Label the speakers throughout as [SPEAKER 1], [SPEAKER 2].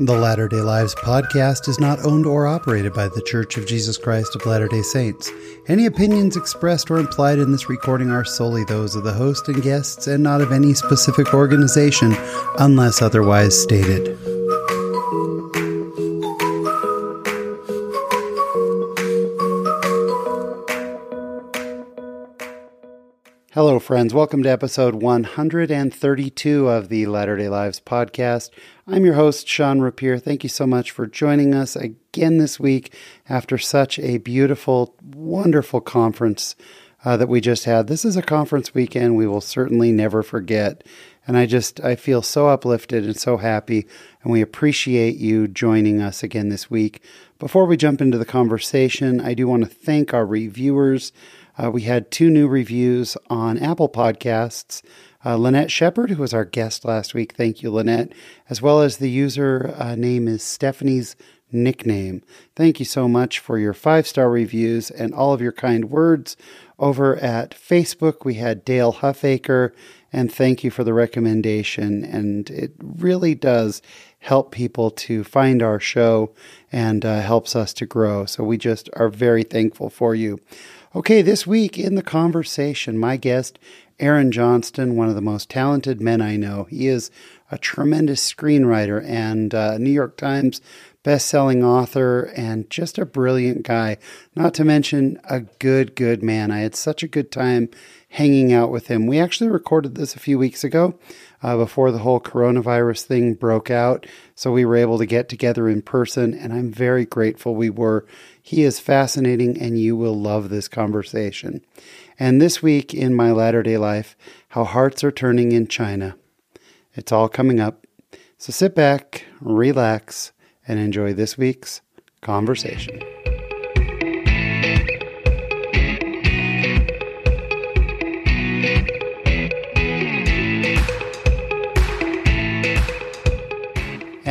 [SPEAKER 1] The Latter day Lives podcast is not owned or operated by The Church of Jesus Christ of Latter day Saints. Any opinions expressed or implied in this recording are solely those of the host and guests and not of any specific organization unless otherwise stated. Friends. Welcome to episode 132 of the Latter day Lives podcast. I'm your host, Sean Rapier. Thank you so much for joining us again this week after such a beautiful, wonderful conference uh, that we just had. This is a conference weekend we will certainly never forget. And I just, I feel so uplifted and so happy. And we appreciate you joining us again this week. Before we jump into the conversation, I do want to thank our reviewers. Uh, we had two new reviews on Apple Podcasts. Uh, Lynette Shepard, who was our guest last week, thank you, Lynette, as well as the user uh, name is Stephanie's nickname. Thank you so much for your five star reviews and all of your kind words. Over at Facebook, we had Dale Huffaker, and thank you for the recommendation. And it really does help people to find our show and uh, helps us to grow. So we just are very thankful for you. Okay, this week in the conversation, my guest, Aaron Johnston, one of the most talented men I know. He is a tremendous screenwriter and uh, New York Times best-selling author and just a brilliant guy. Not to mention a good, good man. I had such a good time hanging out with him. We actually recorded this a few weeks ago uh, before the whole coronavirus thing broke out. So we were able to get together in person, and I'm very grateful we were. He is fascinating, and you will love this conversation. And this week in my latter day life, how hearts are turning in China. It's all coming up. So sit back, relax, and enjoy this week's conversation.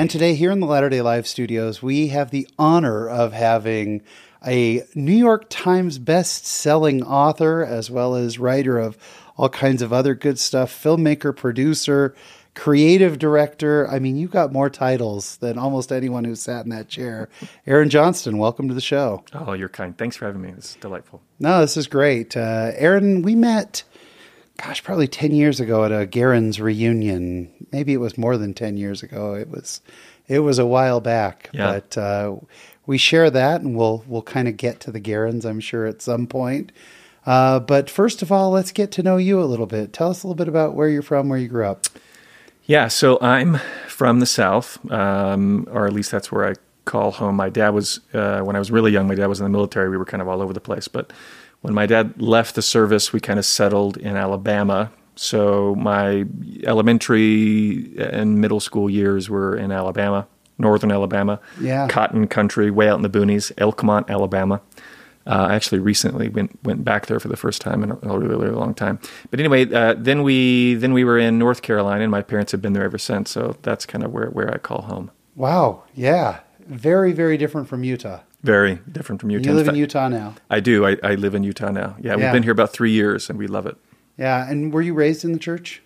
[SPEAKER 1] And today, here in the Latter day Live studios, we have the honor of having a New York Times best-selling author, as well as writer of all kinds of other good stuff, filmmaker, producer, creative director. I mean, you've got more titles than almost anyone who's sat in that chair. Aaron Johnston, welcome to the show.
[SPEAKER 2] Oh, you're kind. Thanks for having me. This is delightful.
[SPEAKER 1] No, this is great. Uh, Aaron, we met, gosh, probably 10 years ago at a Garen's reunion. Maybe it was more than 10 years ago. It was it was a while back,
[SPEAKER 2] Yeah.
[SPEAKER 1] but uh, we share that and we'll we'll kind of get to the Garens, I'm sure, at some point. Uh, but first of all, let's get to know you a little bit. Tell us a little bit about where you're from, where you grew up.
[SPEAKER 2] Yeah, so I'm from the South, um, or at least that's where I call home. My dad was, uh, when I was really young, my dad was in the military. We were kind of all over the place. But when my dad left the service, we kind of settled in Alabama. So my elementary and middle school years were in Alabama, northern Alabama,
[SPEAKER 1] Yeah.
[SPEAKER 2] cotton country, way out in the boonies, Elkmont, Alabama. Uh, I actually recently went went back there for the first time in a, really, really long time. But anyway, uh, then we then we were in North Carolina, and my parents have been there ever since. So that's kind of where where I call home.
[SPEAKER 1] Wow, yeah, very very different from Utah.
[SPEAKER 2] Very different from Utah.
[SPEAKER 1] You live in
[SPEAKER 2] fact,
[SPEAKER 1] Utah now.
[SPEAKER 2] I do. I, I live in Utah now. Yeah, we've been here about three years, and we love it.
[SPEAKER 1] Yeah, and were you raised in the church?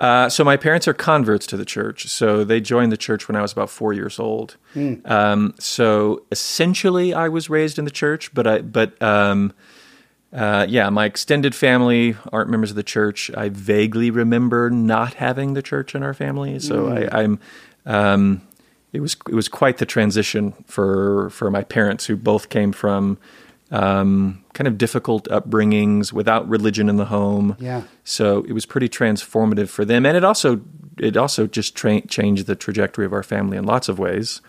[SPEAKER 2] Uh, so my parents are converts to the church. So they joined the church when I was about four years old. Um, so essentially, I was raised in the church, but I but um, uh, yeah, my extended family aren't members of the church. I vaguely remember not having the church in our family. So I, I'm. Um, it was it was quite the transition for for my parents, who both came from um, kind of difficult upbringings without religion in the home.
[SPEAKER 1] Yeah.
[SPEAKER 2] So it was pretty transformative for them, and it also it also just tra- changed the trajectory of our family in lots of ways.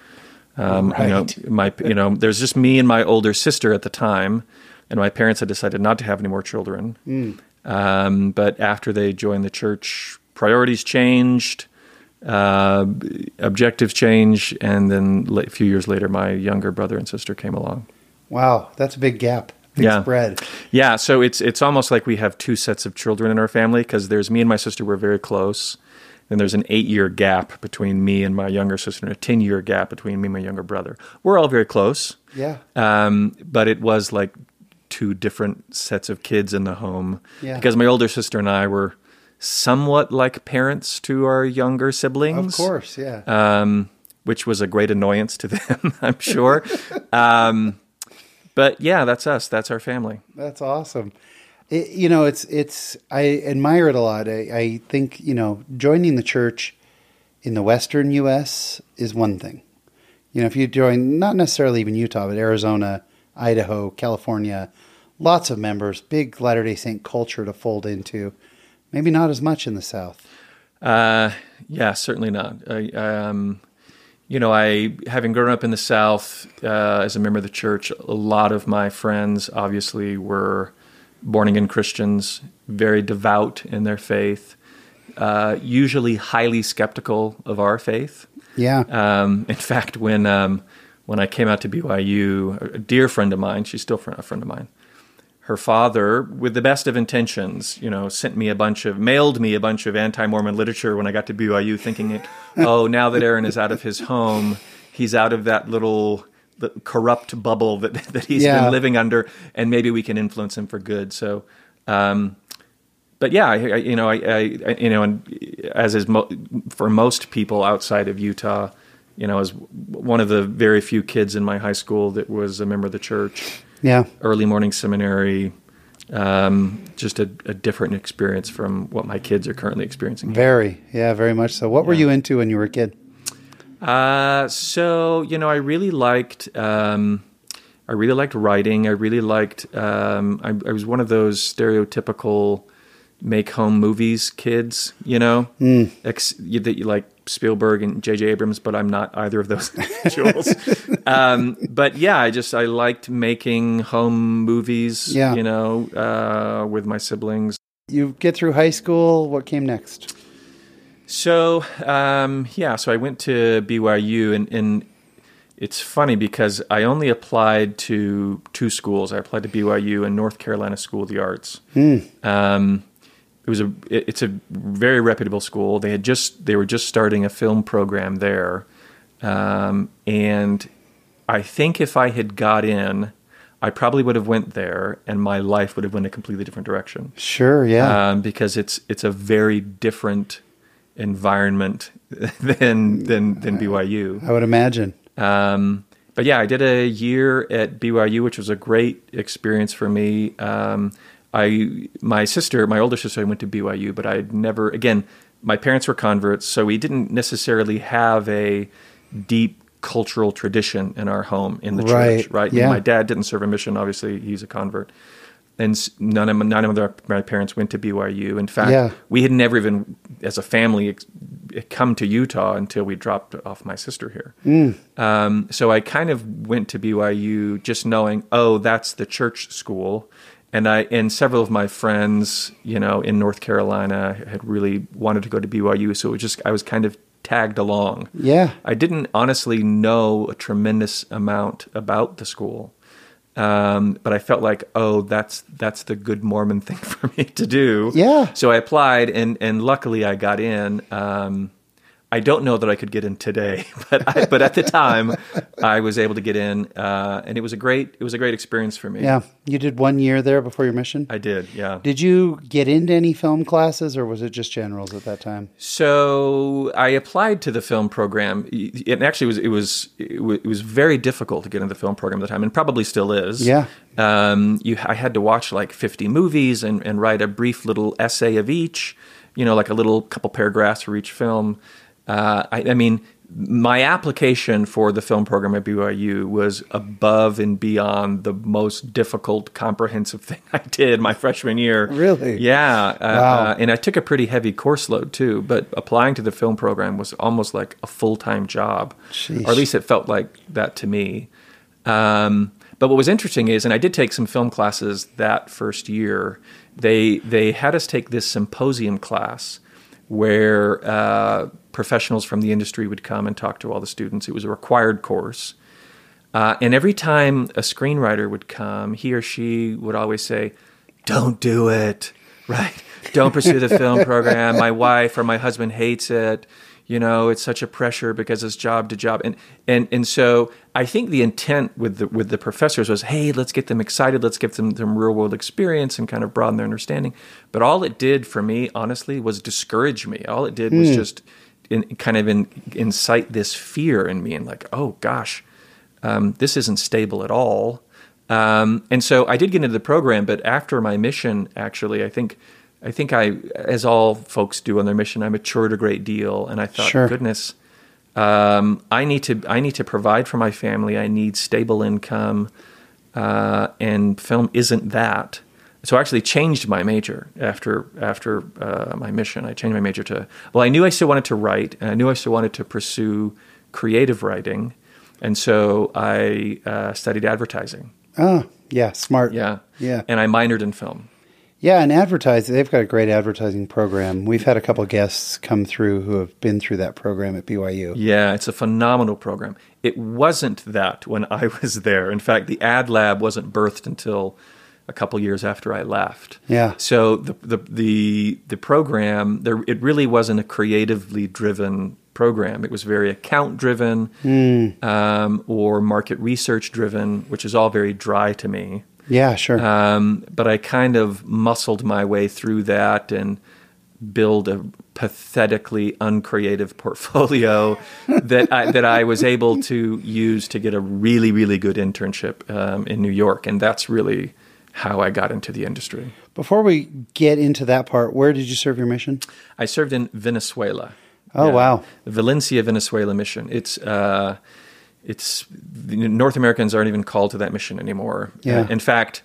[SPEAKER 2] Um, You know, my you know, there's just me and my older sister at the time, and my parents had decided not to have any more children. Um, but after they joined the church, priorities changed, uh, objectives changed, and then a few years later, my younger brother and sister came along.
[SPEAKER 1] Wow, that's a big gap, big
[SPEAKER 2] Yeah.
[SPEAKER 1] spread.
[SPEAKER 2] Yeah, so it's it's almost like we have two sets of children in our family because there's me and my sister we're very close. Then there's an eight year gap between me and my younger sister, and a ten year gap between me and my younger brother. We're all very close,
[SPEAKER 1] Yeah,
[SPEAKER 2] um, but it was like two different sets of kids in the home
[SPEAKER 1] Yeah.
[SPEAKER 2] because my older sister and I were somewhat like parents to our younger siblings.
[SPEAKER 1] of course. Yeah,
[SPEAKER 2] Um, which was a great annoyance to them, I'm sure. um, but yeah, that's us. That's our family.
[SPEAKER 1] That's awesome. It, you know, it's it's I admire it a lot. I, I think you know joining the church in the Western U.S. is one thing. You know, if you join, not necessarily even Utah, but Arizona, Idaho, California, lots of members, big Latter Day Saint culture to fold into. Maybe not as much in the South.
[SPEAKER 2] Uh, yeah, certainly not. I, um, you know, I having grown up in the South uh, as a member of the church, a lot of my friends obviously were born again Christians, very devout in their faith, uh, usually highly skeptical of our faith.
[SPEAKER 1] Yeah.
[SPEAKER 2] Um, in fact, when um, when I came out to BYU, a dear friend of mine, she's still a friend of mine, her father, with the best of intentions, you know, sent me a bunch of, mailed me a bunch of anti-Mormon literature when I got to BYU, thinking, it, oh, now that Aaron is out of his home, he's out of that little corrupt bubble that that he's yeah. been living under, and maybe we can influence him for good. So, um, but yeah, I, I, you know, I, I, you know, and as is mo- for most people outside of Utah, you know, as one of the very few kids in my high school that was a member of the church
[SPEAKER 1] yeah.
[SPEAKER 2] early morning seminary. Um, just a, a, different experience from what my kids are currently experiencing.
[SPEAKER 1] Very, yeah, very much so. What yeah. were you into when you were a kid?
[SPEAKER 2] Uh, so you know, I really liked. Um, I really liked writing. I really liked. Um, I, I, was one of those stereotypical make home movies kids. You know, mm. Ex, that you like Spielberg and J.J. Abrams, but I'm not either of those individuals. um, but yeah, I just I liked making home movies. Yeah. you know, uh, with my siblings.
[SPEAKER 1] You get through high school. What came next?
[SPEAKER 2] So um, yeah, so I went to BYU, and, and it's funny because I only applied to two schools. I applied to BYU and North Carolina School of the Arts. Mm. Um, it was a it's a very reputable school. They had just they were just starting a film program there, um, and I think if I had got in, I probably would have went there, and my life would have went a completely different direction.
[SPEAKER 1] Sure, yeah,
[SPEAKER 2] um, because it's it's a very different environment than than than BYU.
[SPEAKER 1] I would imagine. Um,
[SPEAKER 2] but yeah, I did a year at BYU, which was a great experience for me. Um, I my sister, my older sister, went to BYU, but I'd never. Again, my parents were converts, so we didn't necessarily have a deep cultural tradition in our home in the right. church. Right.
[SPEAKER 1] Yeah.
[SPEAKER 2] My dad didn't serve a mission. Obviously, he's a convert. And none of none of our, my parents went to BYU. In fact, yeah. we had never even, as a family, come to Utah until we dropped off my sister here. Mm. Um, so I kind of went to BYU just knowing, oh, that's the church school, and I and several of my friends, you know, in North Carolina had really wanted to go to BYU, so it was just I was kind of tagged along.
[SPEAKER 1] Yeah,
[SPEAKER 2] I didn't honestly know a tremendous amount about the school, um, but I felt like, oh, that's that's the good Mormon thing for me to do.
[SPEAKER 1] Yeah.
[SPEAKER 2] So I applied, and and luckily I got in. Um, I don't know that I could get in today, but I, but at the time, I was able to get in, uh, and it was a great it was a great experience for me.
[SPEAKER 1] Yeah, you did one year there before your mission.
[SPEAKER 2] I did. Yeah.
[SPEAKER 1] Did you get into any film classes, or was it just generals at that time?
[SPEAKER 2] So I applied to the film program. It actually was it was it was very difficult to get into the film program at the time, and probably still is.
[SPEAKER 1] Yeah.
[SPEAKER 2] Um, you I had to watch like fifty movies and, and write a brief little essay of each. You know, like a little couple paragraphs for each film. Uh, I, I, mean, my application for the film program at BYU was above and beyond the most difficult, comprehensive thing I did my freshman year.
[SPEAKER 1] Really?
[SPEAKER 2] Yeah. Uh, wow. Uh, and I took a pretty heavy course load too, but applying to the film program was almost like a full time job.
[SPEAKER 1] Sheesh.
[SPEAKER 2] Or at least it felt like that to me. Um, but what was interesting is, and I did take some film classes that first year. They they had us take this symposium class where uh, professionals from the industry would come and talk to all the students. It was a required course. Uh, and every time a screenwriter would come, he or she would always say, Don't do it, right? Don't pursue the film program. My wife or my husband hates it you know it's such a pressure because it's job to job and and and so i think the intent with the with the professors was hey let's get them excited let's give them some real world experience and kind of broaden their understanding but all it did for me honestly was discourage me all it did was mm. just in, kind of in, incite this fear in me and like, oh gosh, um, this isn't stable at all. Um, and so I did get into the program, but after my mission, actually, I think I think I, as all folks do on their mission, I matured a great deal, and I thought,
[SPEAKER 1] Sure.
[SPEAKER 2] goodness, um, I need to I need to provide for my family. I need stable income, uh, and film isn't that. So I actually changed my major after after uh, my mission. I changed my major to well, I knew I still wanted to write, and I knew I still wanted to pursue creative writing, and so I uh, studied advertising.
[SPEAKER 1] Oh, yeah, smart.
[SPEAKER 2] Yeah,
[SPEAKER 1] Yeah.
[SPEAKER 2] and I minored in film.
[SPEAKER 1] Yeah, and advertising, they've got a great advertising program. We've had a couple guests come through who have been through that program at BYU.
[SPEAKER 2] Yeah, it's a phenomenal program. It wasn't that when I was there. In fact, the ad lab wasn't birthed until a couple years after I left.
[SPEAKER 1] Yeah.
[SPEAKER 2] So the the the, the program there it really wasn't a creatively driven program. It was very account driven um, or market research driven, which is all very dry to me.
[SPEAKER 1] Yeah, sure.
[SPEAKER 2] Um, but I kind of muscled my way through that and build a pathetically uncreative portfolio that I, that I was able to use to get a really really good internship um, in New York, and that's really how I got into the industry.
[SPEAKER 1] Before we get into that part, where did you serve your mission?
[SPEAKER 2] I served in Venezuela.
[SPEAKER 1] Oh, wow.
[SPEAKER 2] the Valencia, Venezuela mission. It's uh, it's the North Americans aren't even called to that mission anymore.
[SPEAKER 1] Yeah.
[SPEAKER 2] In fact,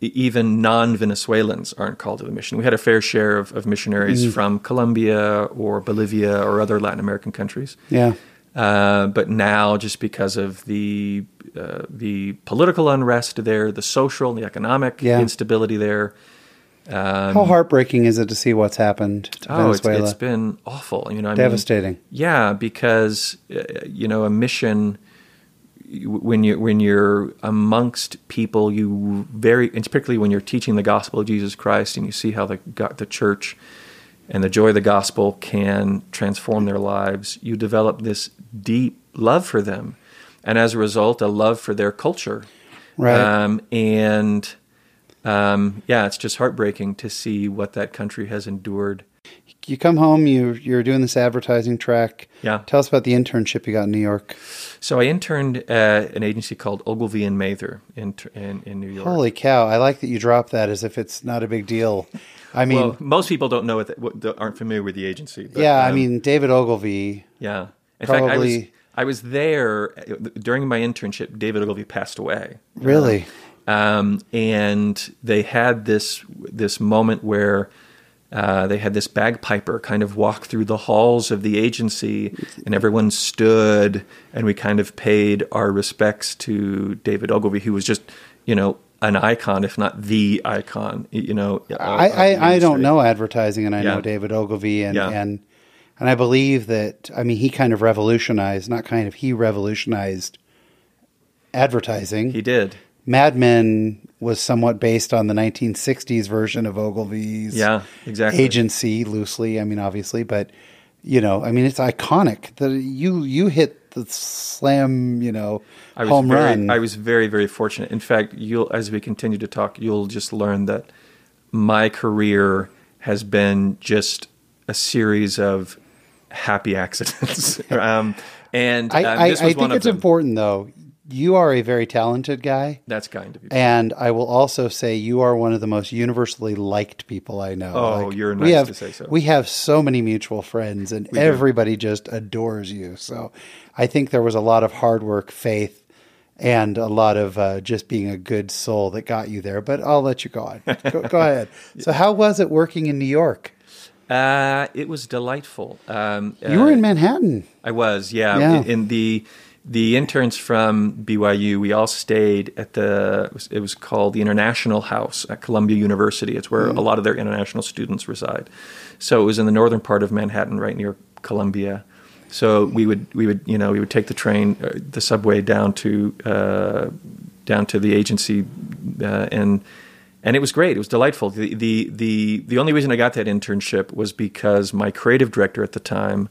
[SPEAKER 2] even non-Venezuelans aren't called to the mission. We had a fair share of, of missionaries
[SPEAKER 1] Mm.
[SPEAKER 2] from Colombia or Bolivia or other Latin American countries.
[SPEAKER 1] Yeah.
[SPEAKER 2] Uh, but now, just because of the uh, the political unrest there, the social and the economic
[SPEAKER 1] Yeah.
[SPEAKER 2] instability there,
[SPEAKER 1] How heartbreaking is it to see what's happened to
[SPEAKER 2] oh, it's,
[SPEAKER 1] Venezuela?
[SPEAKER 2] it's been awful. You know, I mean,
[SPEAKER 1] Devastating.
[SPEAKER 2] Yeah, because uh, you know a mission when you when you're amongst people, you very and particularly when you're teaching the gospel of Jesus Christ, and you see how the the church and the joy of the gospel can transform their lives. You develop this deep love for them, and as a result, a love for their culture.
[SPEAKER 1] Right.
[SPEAKER 2] Um, and um, yeah, it's just heartbreaking to see what that country has endured.
[SPEAKER 1] you come home, you you're doing this advertising track.
[SPEAKER 2] Yeah.
[SPEAKER 1] Tell us about the internship you got in New York.
[SPEAKER 2] So I interned at an agency called Ogilvy and Mather in in, in New York.
[SPEAKER 1] Holy cow! I like that you drop that as if it's not a big deal. I mean,
[SPEAKER 2] well, most people don't know it, aren't familiar with the agency. but,
[SPEAKER 1] yeah, I
[SPEAKER 2] um,
[SPEAKER 1] mean David Ogilvy.
[SPEAKER 2] yeah. In fact, I was
[SPEAKER 1] probably-
[SPEAKER 2] I was there uh, during my internship. David Ogilvy passed away.
[SPEAKER 1] Really?
[SPEAKER 2] um, and they had this this moment where uh, they had this bagpiper kind of walk through the halls of the agency, and everyone stood, and we kind of paid our respects to David Ogilvy, who was just you know an icon, if not the icon. You know,
[SPEAKER 1] I,
[SPEAKER 2] the
[SPEAKER 1] I, I don't know advertising, and I know David Ogilvy, and
[SPEAKER 2] Yeah.
[SPEAKER 1] and and I believe that I mean he kind of revolutionized, not kind of he revolutionized advertising.
[SPEAKER 2] He did.
[SPEAKER 1] Mad Men was somewhat based on the 1960s version of Ogilvy's
[SPEAKER 2] Yeah, exactly.
[SPEAKER 1] agency, loosely. I mean, obviously, but you know, I mean, it's iconic. that you you hit the slam, you know,
[SPEAKER 2] I was
[SPEAKER 1] home
[SPEAKER 2] very,
[SPEAKER 1] run.
[SPEAKER 2] I was very, very fortunate. In fact, you'll as we continue to talk, you'll just learn that my career has been just a series of happy accidents. um, and
[SPEAKER 1] I,
[SPEAKER 2] um,
[SPEAKER 1] I, I think it's important, though. You are a very talented guy.
[SPEAKER 2] That's kind of you.
[SPEAKER 1] And I will also say you are one of the most universally liked people I know.
[SPEAKER 2] Oh, you're
[SPEAKER 1] we
[SPEAKER 2] nice
[SPEAKER 1] have,
[SPEAKER 2] to say so.
[SPEAKER 1] We have so many mutual friends, and
[SPEAKER 2] do.
[SPEAKER 1] everybody just adores you. So I think there was a lot of hard work, faith, and a lot of uh, just being a good soul that got you there. But I'll let you go on. Go, go ahead. So, how was it working in New York?
[SPEAKER 2] Uh, it was delightful. Um,
[SPEAKER 1] You were
[SPEAKER 2] uh,
[SPEAKER 1] in Manhattan.
[SPEAKER 2] I was, yeah.
[SPEAKER 1] Yeah.
[SPEAKER 2] In, the the interns from BYU, we all stayed at the it was, called the International House at Columbia University. It's where a lot of their international students reside. So it was in the northern part of Manhattan, right near Columbia. So we would we would you know we would take the train, uh, the subway down to uh, down to the agency, uh, and and it was great. It was delightful. The, the the the only reason I got that internship was because my creative director at the time,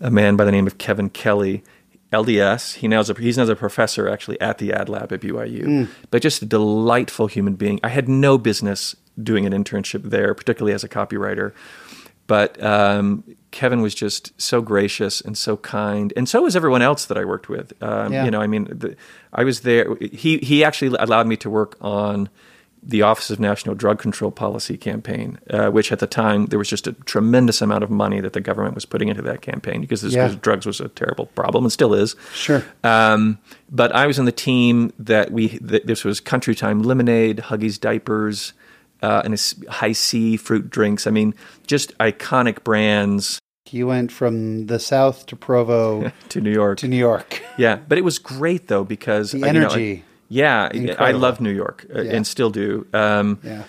[SPEAKER 2] a man by the name of Kevin Kelly, LDS. He now's a, he's now a professor actually at the Ad Lab at BYU, but just a delightful human being. I had no business doing an internship there, particularly as a copywriter. But um, Kevin was just so gracious and so kind, and so was everyone else that I worked with. Um,
[SPEAKER 1] Yeah.
[SPEAKER 2] You know, I mean, the, I was there. He he actually allowed me to work on the Office of National Drug Control Policy campaign, uh, which at the time there was just a tremendous amount of money that the government was putting into that campaign because, this,
[SPEAKER 1] Yeah.
[SPEAKER 2] drugs was a terrible problem and still is.
[SPEAKER 1] Sure.
[SPEAKER 2] Um, but I was on the team that we. That this was Country Time Lemonade, Huggies diapers, uh, and High C fruit drinks. I mean, just iconic brands
[SPEAKER 1] You went from the South to Provo
[SPEAKER 2] to New York.
[SPEAKER 1] to New York.
[SPEAKER 2] Yeah, but it was great though because
[SPEAKER 1] The
[SPEAKER 2] uh, you know, yeah, I love New York uh,
[SPEAKER 1] Yeah.
[SPEAKER 2] and still do. Um,
[SPEAKER 1] Yeah.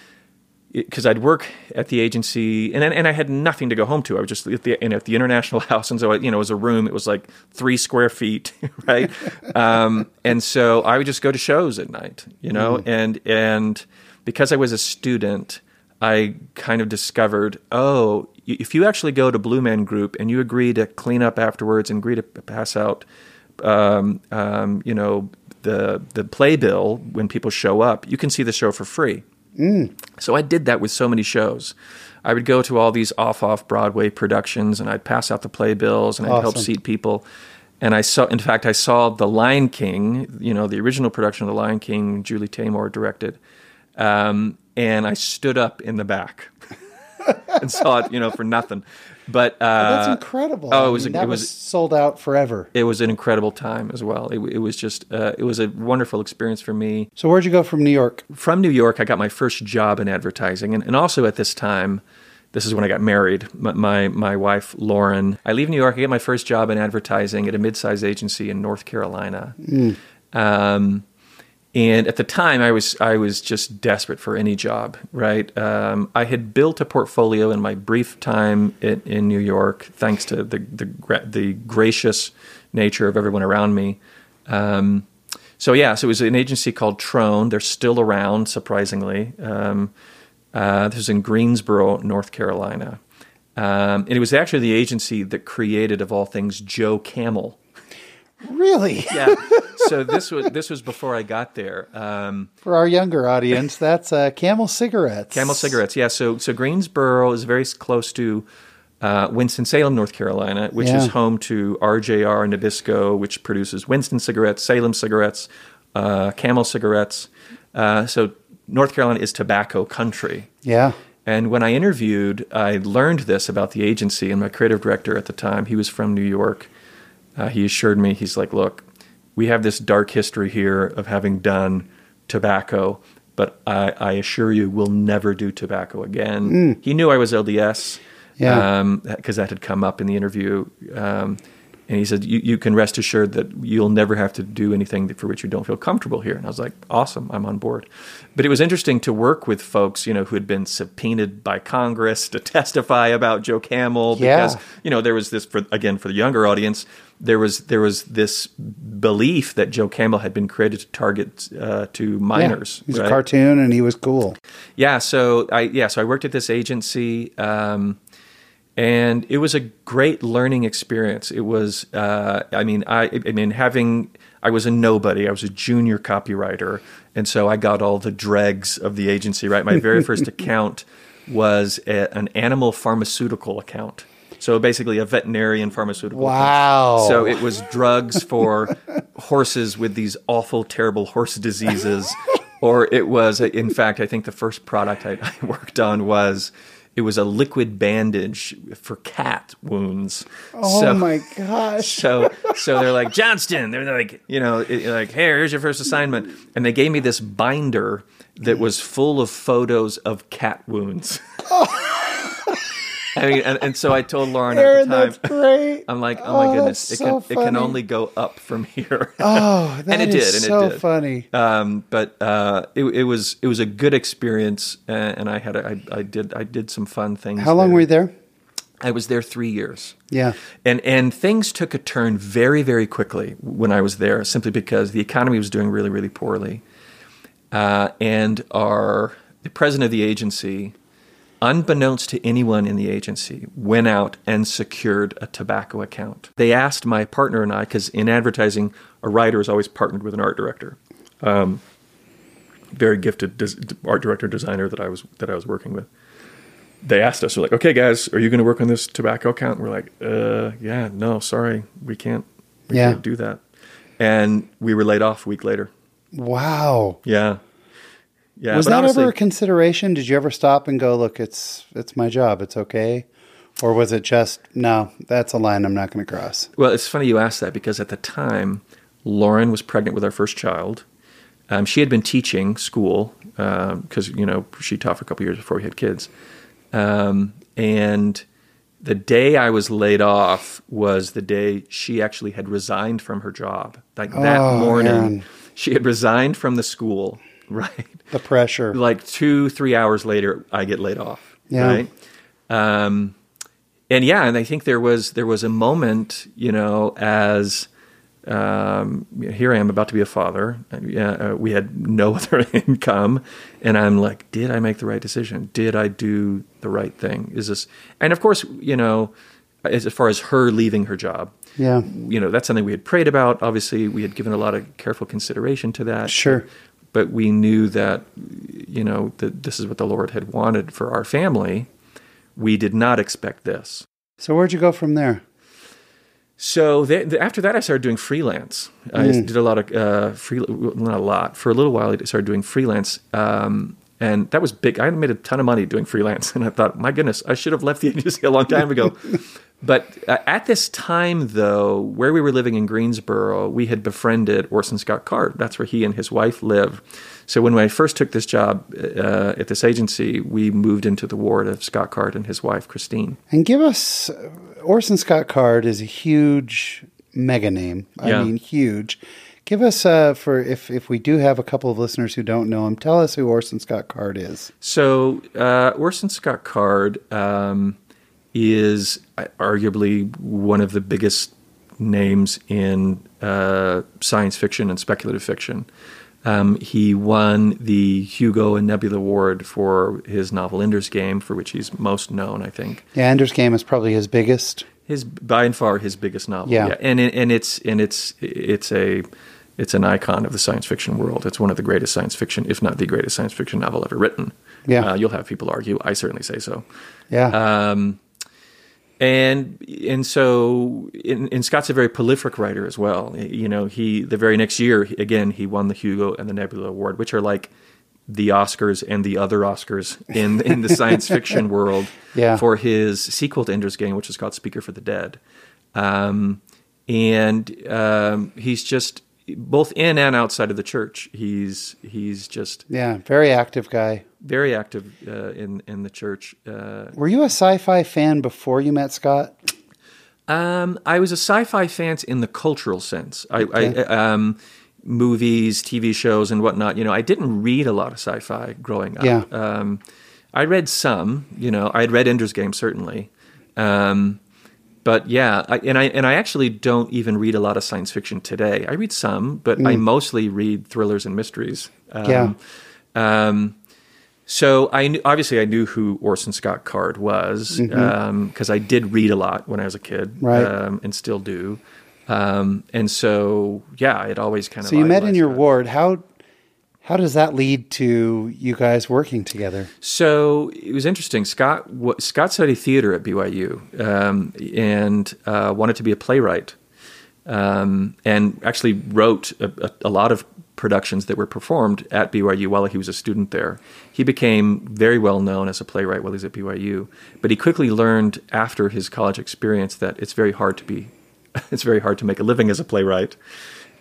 [SPEAKER 2] because I'd work at the agency, and and I had nothing to go home to. I was just at the at the international house, and so I, you know it was a room. It was like three square feet, right? um, and so I would just go to shows at night, you know, and and because I was a student, I kind of discovered, oh, if you actually go to Blue Man Group and you agree to clean up afterwards and agree to pass out, um, um, you know, the the playbill when people show up, you can see the show for free. So I did that with so many shows. I would go to all these off off Broadway productions and I'd pass out the playbills and I'd help seat people. And I saw, in fact, I saw The Lion King, you know, the original production of The Lion King, Julie Taymor directed. Um, and I stood up in the back and saw it, you know, for nothing. But uh,
[SPEAKER 1] That's incredible.
[SPEAKER 2] oh, it was-
[SPEAKER 1] mean,
[SPEAKER 2] it
[SPEAKER 1] that
[SPEAKER 2] was-
[SPEAKER 1] sold out forever.
[SPEAKER 2] it was an incredible time as well. It, it was just, uh, it was a wonderful experience for me.
[SPEAKER 1] So where'd you go from New York?
[SPEAKER 2] from New York, I got my first job in advertising, and, and also at this time, this is when I got married. My, my my wife Lauren. I leave New York. I get my first job in advertising at a mid-sized agency in North Carolina. Um, and at the time, I was I was just desperate for any job. Right, um, I had built a portfolio in my brief time in, in New York, thanks to the the the gracious nature of everyone around me. Um, so yeah, so it was an agency called Trone. They're still around, surprisingly. Um, uh, this is in Greensboro, North Carolina, um, and it was actually the agency that created, of all things, Joe Camel.
[SPEAKER 1] Really?
[SPEAKER 2] Yeah. so this was this was before I got there. Um,
[SPEAKER 1] For our younger audience, that's uh, Camel cigarettes.
[SPEAKER 2] Camel cigarettes. Yeah. So so Greensboro is very close to uh, Winston Salem, North Carolina, which
[SPEAKER 1] Yeah.
[SPEAKER 2] is home to RJR Nabisco, which produces Winston cigarettes, Salem cigarettes, uh, Camel cigarettes. Uh, so North Carolina is tobacco country.
[SPEAKER 1] Yeah.
[SPEAKER 2] And when I interviewed, I learned this about the agency, and my creative director at the time, he was from New York. Uh, he assured me, he's like, look, we have this dark history here of having done tobacco, but I, I assure you, we'll never do tobacco again. He knew I was LDS
[SPEAKER 1] Yeah.
[SPEAKER 2] because that had come up in the interview. Um, and he said, you, you can rest assured that you'll never have to do anything for which you don't feel comfortable here. And I was like, awesome, I'm on board. But it was interesting to work with folks, you know, who had been subpoenaed by Congress to testify about Joe Camel
[SPEAKER 1] Yeah.
[SPEAKER 2] because, you know, there was this, for, again, for the younger audience, there was there was this belief that Joe Camel had been created to target uh, to minors.
[SPEAKER 1] Yeah. He's
[SPEAKER 2] right?
[SPEAKER 1] a cartoon and he was cool.
[SPEAKER 2] Yeah, so I yeah, so I worked at this agency, um, and it was a great learning experience. It was, uh, I mean, I, I mean, having I was a nobody. I was a junior copywriter, and so I got all the dregs of the agency. Right, my very first account was a, an animal pharmaceutical account. So basically, a veterinarian pharmaceutical. account.
[SPEAKER 1] Wow.
[SPEAKER 2] So it was drugs for horses with these awful, terrible horse diseases, or it was, in fact, I think the first product I, I worked on was it was a liquid bandage for cat wounds.
[SPEAKER 1] Oh
[SPEAKER 2] so,
[SPEAKER 1] my gosh.
[SPEAKER 2] So, so they're like Johnston. They're like, you know, it- like, hey, here's your first assignment, and they gave me this binder that was full of photos of cat wounds. I mean, and, and so I told Lauren at the time. I'm like, oh,
[SPEAKER 1] Oh,
[SPEAKER 2] my goodness, it
[SPEAKER 1] so
[SPEAKER 2] can it can only go up from here.
[SPEAKER 1] Oh, that
[SPEAKER 2] it
[SPEAKER 1] is
[SPEAKER 2] did, and it
[SPEAKER 1] so
[SPEAKER 2] did.
[SPEAKER 1] funny.
[SPEAKER 2] um, but uh, it, it was it was a good experience, and I had a, I, I did I did some fun things.
[SPEAKER 1] How long
[SPEAKER 2] there.
[SPEAKER 1] were you there?
[SPEAKER 2] I was there three years.
[SPEAKER 1] Yeah.
[SPEAKER 2] And and things took a turn very very quickly when I was there, simply because the economy was doing really really poorly, uh, and our the president of the agency, unbeknownst to anyone in the agency, went out and secured a tobacco account. They asked my partner and I, because in advertising, a writer is always partnered with an art director. Um, very gifted des- art director designer that I was that I was working with. they asked us, "We're like, okay, guys, are you going to work on this tobacco account?" We're like, "Uh, yeah, no, sorry, we can't, we
[SPEAKER 1] Yeah.
[SPEAKER 2] can't do that." And we were laid off a week later.
[SPEAKER 1] Wow.
[SPEAKER 2] Yeah, yeah.
[SPEAKER 1] was that
[SPEAKER 2] honestly-
[SPEAKER 1] ever a consideration? Did you ever stop and go, look, it's it's my job, it's okay? Or was it just no, that's a line I'm not going to cross?
[SPEAKER 2] Well, it's funny you asked that because at the time, Lauren was pregnant with our first child. Um, she had been teaching school because you know she taught for a couple years before we had kids, um, and the day I was laid off was the day she actually had resigned from her job. Like that
[SPEAKER 1] Oh,
[SPEAKER 2] morning,
[SPEAKER 1] Aaron.
[SPEAKER 2] she had resigned from the school. Right,
[SPEAKER 1] The pressure.
[SPEAKER 2] like two, three hours later, I get laid off.
[SPEAKER 1] Yeah.
[SPEAKER 2] Right. Um, and yeah, and I think there was there was a moment, you know, as um, here I am about to be a father. Uh, Yeah, uh, we had no other income, and I'm like, did I make the right decision? Did I do the right thing? Is this? And of course, you know, as, as far as her leaving her job,
[SPEAKER 1] Yeah.
[SPEAKER 2] you know, that's something we had prayed about. Obviously, we had given a lot of careful consideration to that.
[SPEAKER 1] Sure.
[SPEAKER 2] But we knew that, you know, that this is what the Lord had wanted for our family. We did not expect this.
[SPEAKER 1] So where'd you go from there?
[SPEAKER 2] So th th after that, I started doing freelance. I did a lot of uh, free, not a lot. For a little while, I started doing freelance, um, and that was big. I made a ton of money doing freelance, and I thought, my goodness, I should have left the agency a long time ago. but uh, at this time, though, where we were living in Greensboro, we had befriended Orson Scott Card. That's where he and his wife live. So when I first took this job uh, at this agency, we moved into the ward of Scott Card and his wife Christine.
[SPEAKER 1] And give us Orson Scott Card is a huge mega name. I
[SPEAKER 2] Yeah.
[SPEAKER 1] mean, huge. Give us uh, for if if we do have a couple of listeners who don't know him, tell us who Orson Scott Card is.
[SPEAKER 2] So uh, Orson Scott Card um, is uh, arguably one of the biggest names in uh, science fiction and speculative fiction. Um, he won the Hugo and Nebula Award for his novel Ender's Game, for which he's most known, I think.
[SPEAKER 1] Yeah, Ender's Game is probably his biggest.
[SPEAKER 2] His by and far his biggest novel.
[SPEAKER 1] Yeah.
[SPEAKER 2] and and it's and it's it's a it's an icon of the science fiction world. It's one of the greatest science fiction, if not the greatest science fiction novel ever written.
[SPEAKER 1] Yeah.
[SPEAKER 2] uh, you'll have people argue. I certainly say so.
[SPEAKER 1] Yeah.
[SPEAKER 2] Um, and and so and, and Scott's a very prolific writer as well. You know, he the very next year again he won the Hugo and the Nebula Award, which are like the Oscars and the other Oscars in in the science fiction world
[SPEAKER 1] Yeah.
[SPEAKER 2] for his sequel to Ender's Game, which is called Speaker for the Dead. Um, and um, he's just both in and outside of the church. He's he's just
[SPEAKER 1] yeah, very active guy.
[SPEAKER 2] very active uh, in in the church. Uh,
[SPEAKER 1] Were you a sci-fi fan before you met Scott?
[SPEAKER 2] Um, I was a sci-fi fan in the cultural sense. I, I um, movies, TV shows, and whatnot. You know, I didn't read a lot of sci-fi growing up.
[SPEAKER 1] Yeah.
[SPEAKER 2] Um, I read some. You know, I had read Ender's Game certainly. Um, but yeah, I, and I and I actually don't even read a lot of science fiction today. I read some, but I mostly read thrillers and mysteries. Um,
[SPEAKER 1] Yeah.
[SPEAKER 2] Um, so I knew, obviously I knew who Orson Scott Card was because I did read a lot when I was a kid,
[SPEAKER 1] Right.
[SPEAKER 2] Um, and still do. Um, and so yeah, it always kind of.
[SPEAKER 1] So you met in your
[SPEAKER 2] Scott.
[SPEAKER 1] ward. How how does that lead to you guys working together?
[SPEAKER 2] So it was interesting. Scott Scott studied theater at BYU um, and uh, wanted to be a playwright, um, and actually wrote a, a, a lot of productions that were performed at BYU while he was a student there. He became very well known as a playwright while he was at BYU, but he quickly learned after his college experience that it's very hard to be, it's very hard to make a living as a playwright.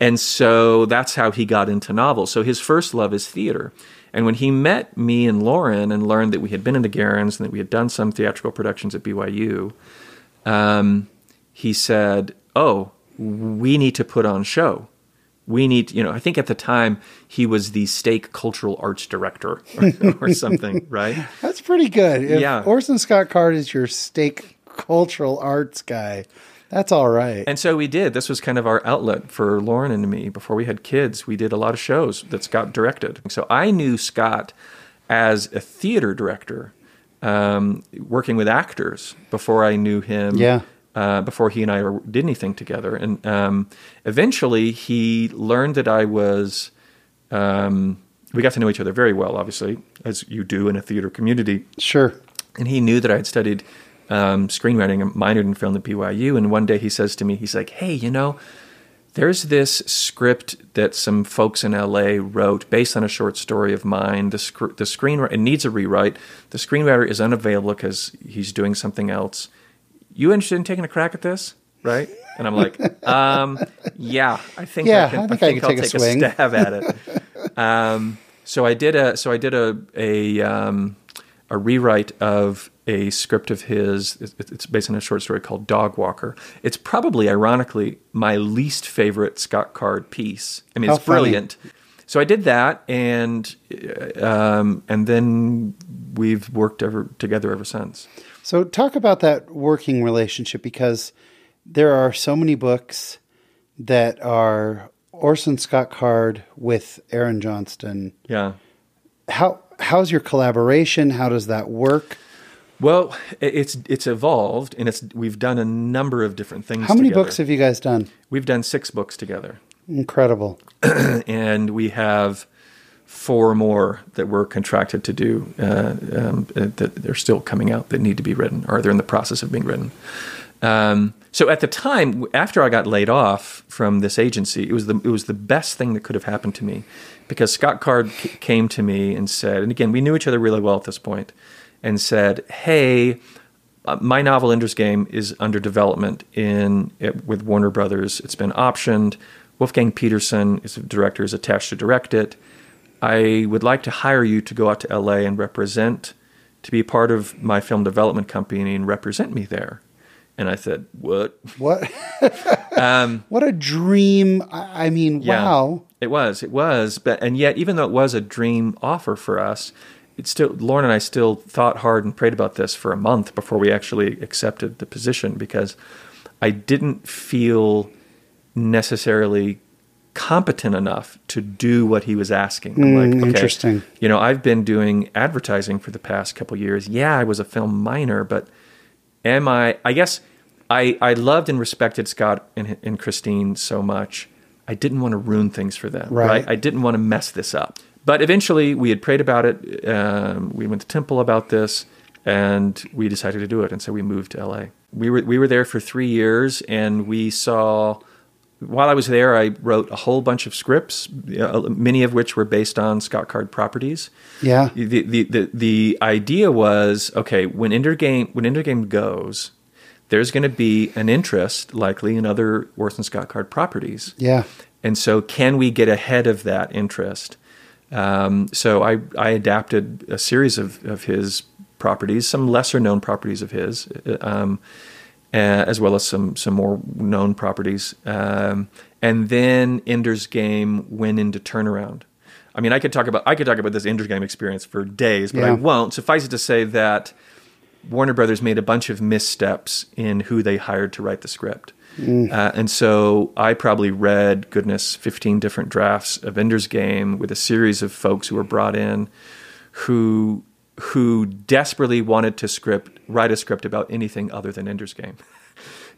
[SPEAKER 2] And so that's how he got into novels. So his first love is theater. And when he met me and Lauren and learned that we had been in the Garens and that we had done some theatrical productions at BYU, um, he said, "Oh, we need to put on show. We need, you know, I think at the time he was the stake cultural arts director or, or something, right?
[SPEAKER 1] That's pretty good. If
[SPEAKER 2] Yeah.
[SPEAKER 1] Orson Scott Card is your stake cultural arts guy, that's all right.
[SPEAKER 2] And so we did. This was kind of our outlet for Lauren and me. Before we had kids, we did a lot of shows that Scott directed. So I knew Scott as a theater director, um, working with actors before I knew him.
[SPEAKER 1] Yeah.
[SPEAKER 2] Uh, before he and I did anything together, and um, eventually he learned that I was. Um, we got to know each other very well, obviously, as you do in a theater community.
[SPEAKER 1] sure.
[SPEAKER 2] and he knew that I had studied um, screenwriting minored in film at BYU. And one day he says to me, he's like, "Hey, you know." There's this script that some folks in LA wrote based on a short story of mine. The, sc- the screenwriter it needs a rewrite. The screenwriter is unavailable because he's doing something else. You interested in taking a crack at this? Right? And I'm like, um, yeah, I think
[SPEAKER 1] Yeah,
[SPEAKER 2] I, can,
[SPEAKER 1] I think
[SPEAKER 2] I
[SPEAKER 1] I
[SPEAKER 2] think
[SPEAKER 1] could
[SPEAKER 2] I'll
[SPEAKER 1] take a
[SPEAKER 2] take a,
[SPEAKER 1] swing.
[SPEAKER 2] stab at it. um, so I did a so I did a a um, a rewrite of a script of his. It's, based on a short story called Dog Walker. It's probably, ironically, my least favorite Scott Card piece. I mean,
[SPEAKER 1] How
[SPEAKER 2] it's
[SPEAKER 1] funny.
[SPEAKER 2] brilliant. So I did that, and um, and then we've worked ever together ever since.
[SPEAKER 1] So, talk about that working relationship because there are so many books that are Orson Scott Card with Aaron Johnston.
[SPEAKER 2] Yeah.
[SPEAKER 1] How how's your collaboration? How does that work?
[SPEAKER 2] Well, it's it's evolved, and it's we've done a number of different things.
[SPEAKER 1] How many
[SPEAKER 2] together.
[SPEAKER 1] books have you guys done?
[SPEAKER 2] we've done? Six books together.
[SPEAKER 1] Incredible.
[SPEAKER 2] and we have four more that we're contracted to do uh, um, that they're still coming out that need to be written or they're in the process of being written. Um, so at the time, after I got laid off from this agency, it was the it was the best thing that could have happened to me because Scott Card c- came to me and said, and again, we knew each other really well at this point, and said, "Hey, uh, my novel Ender's Game is under development in it, with Warner Brothers. It's been optioned. Wolfgang Petersen is the director, is attached to direct it. I would like to hire you to go out to LA and represent, to be part of my film development company and represent me there." And I said, "What?"
[SPEAKER 1] What what a dream. I I mean,
[SPEAKER 2] Um, Yeah.
[SPEAKER 1] wow.
[SPEAKER 2] It was, it was, but and yet, even though it was a dream offer for us, it still Lauren and I still thought hard and prayed about this for a month before we actually accepted the position because I didn't feel necessarily competent enough to do what he was asking. I'm mm, like, okay,
[SPEAKER 1] interesting.
[SPEAKER 2] You know, I've been doing advertising for the past couple years. Yeah, I was a film minor, but am I? I guess I I loved and respected Scott and, and Christine so much. I didn't want to ruin things for them.
[SPEAKER 1] Right.
[SPEAKER 2] Right. I didn't want to mess this up. But eventually, we had prayed about it. Um, we went to temple about this, and we decided to do it. And so we moved to LA. We were we were there for three years, and we saw. While I was there, I wrote a whole bunch of scripts, uh, many of which were based on Scott Card properties
[SPEAKER 1] Yeah.
[SPEAKER 2] the, the, the, the idea was okay when Ender Game when Ender Game goes, there's going to be an interest likely in other Orson Scott Card properties,
[SPEAKER 1] Yeah.
[SPEAKER 2] and so can we get ahead of that interest? Um, so I I adapted a series of of his properties, some lesser known properties of his. uh, Um, uh, as well as some some more known properties. Um, and then Ender's Game went into turnaround. I mean, I could talk about I could talk about this Ender's Game experience for days, but I won't. Suffice it to say that Warner Brothers made a bunch of missteps in who they hired to write the script. Uh, and so I probably read, goodness, 15 different drafts of Ender's Game with a series of folks who were brought in who who desperately wanted to script write a script about anything other than Ender's Game.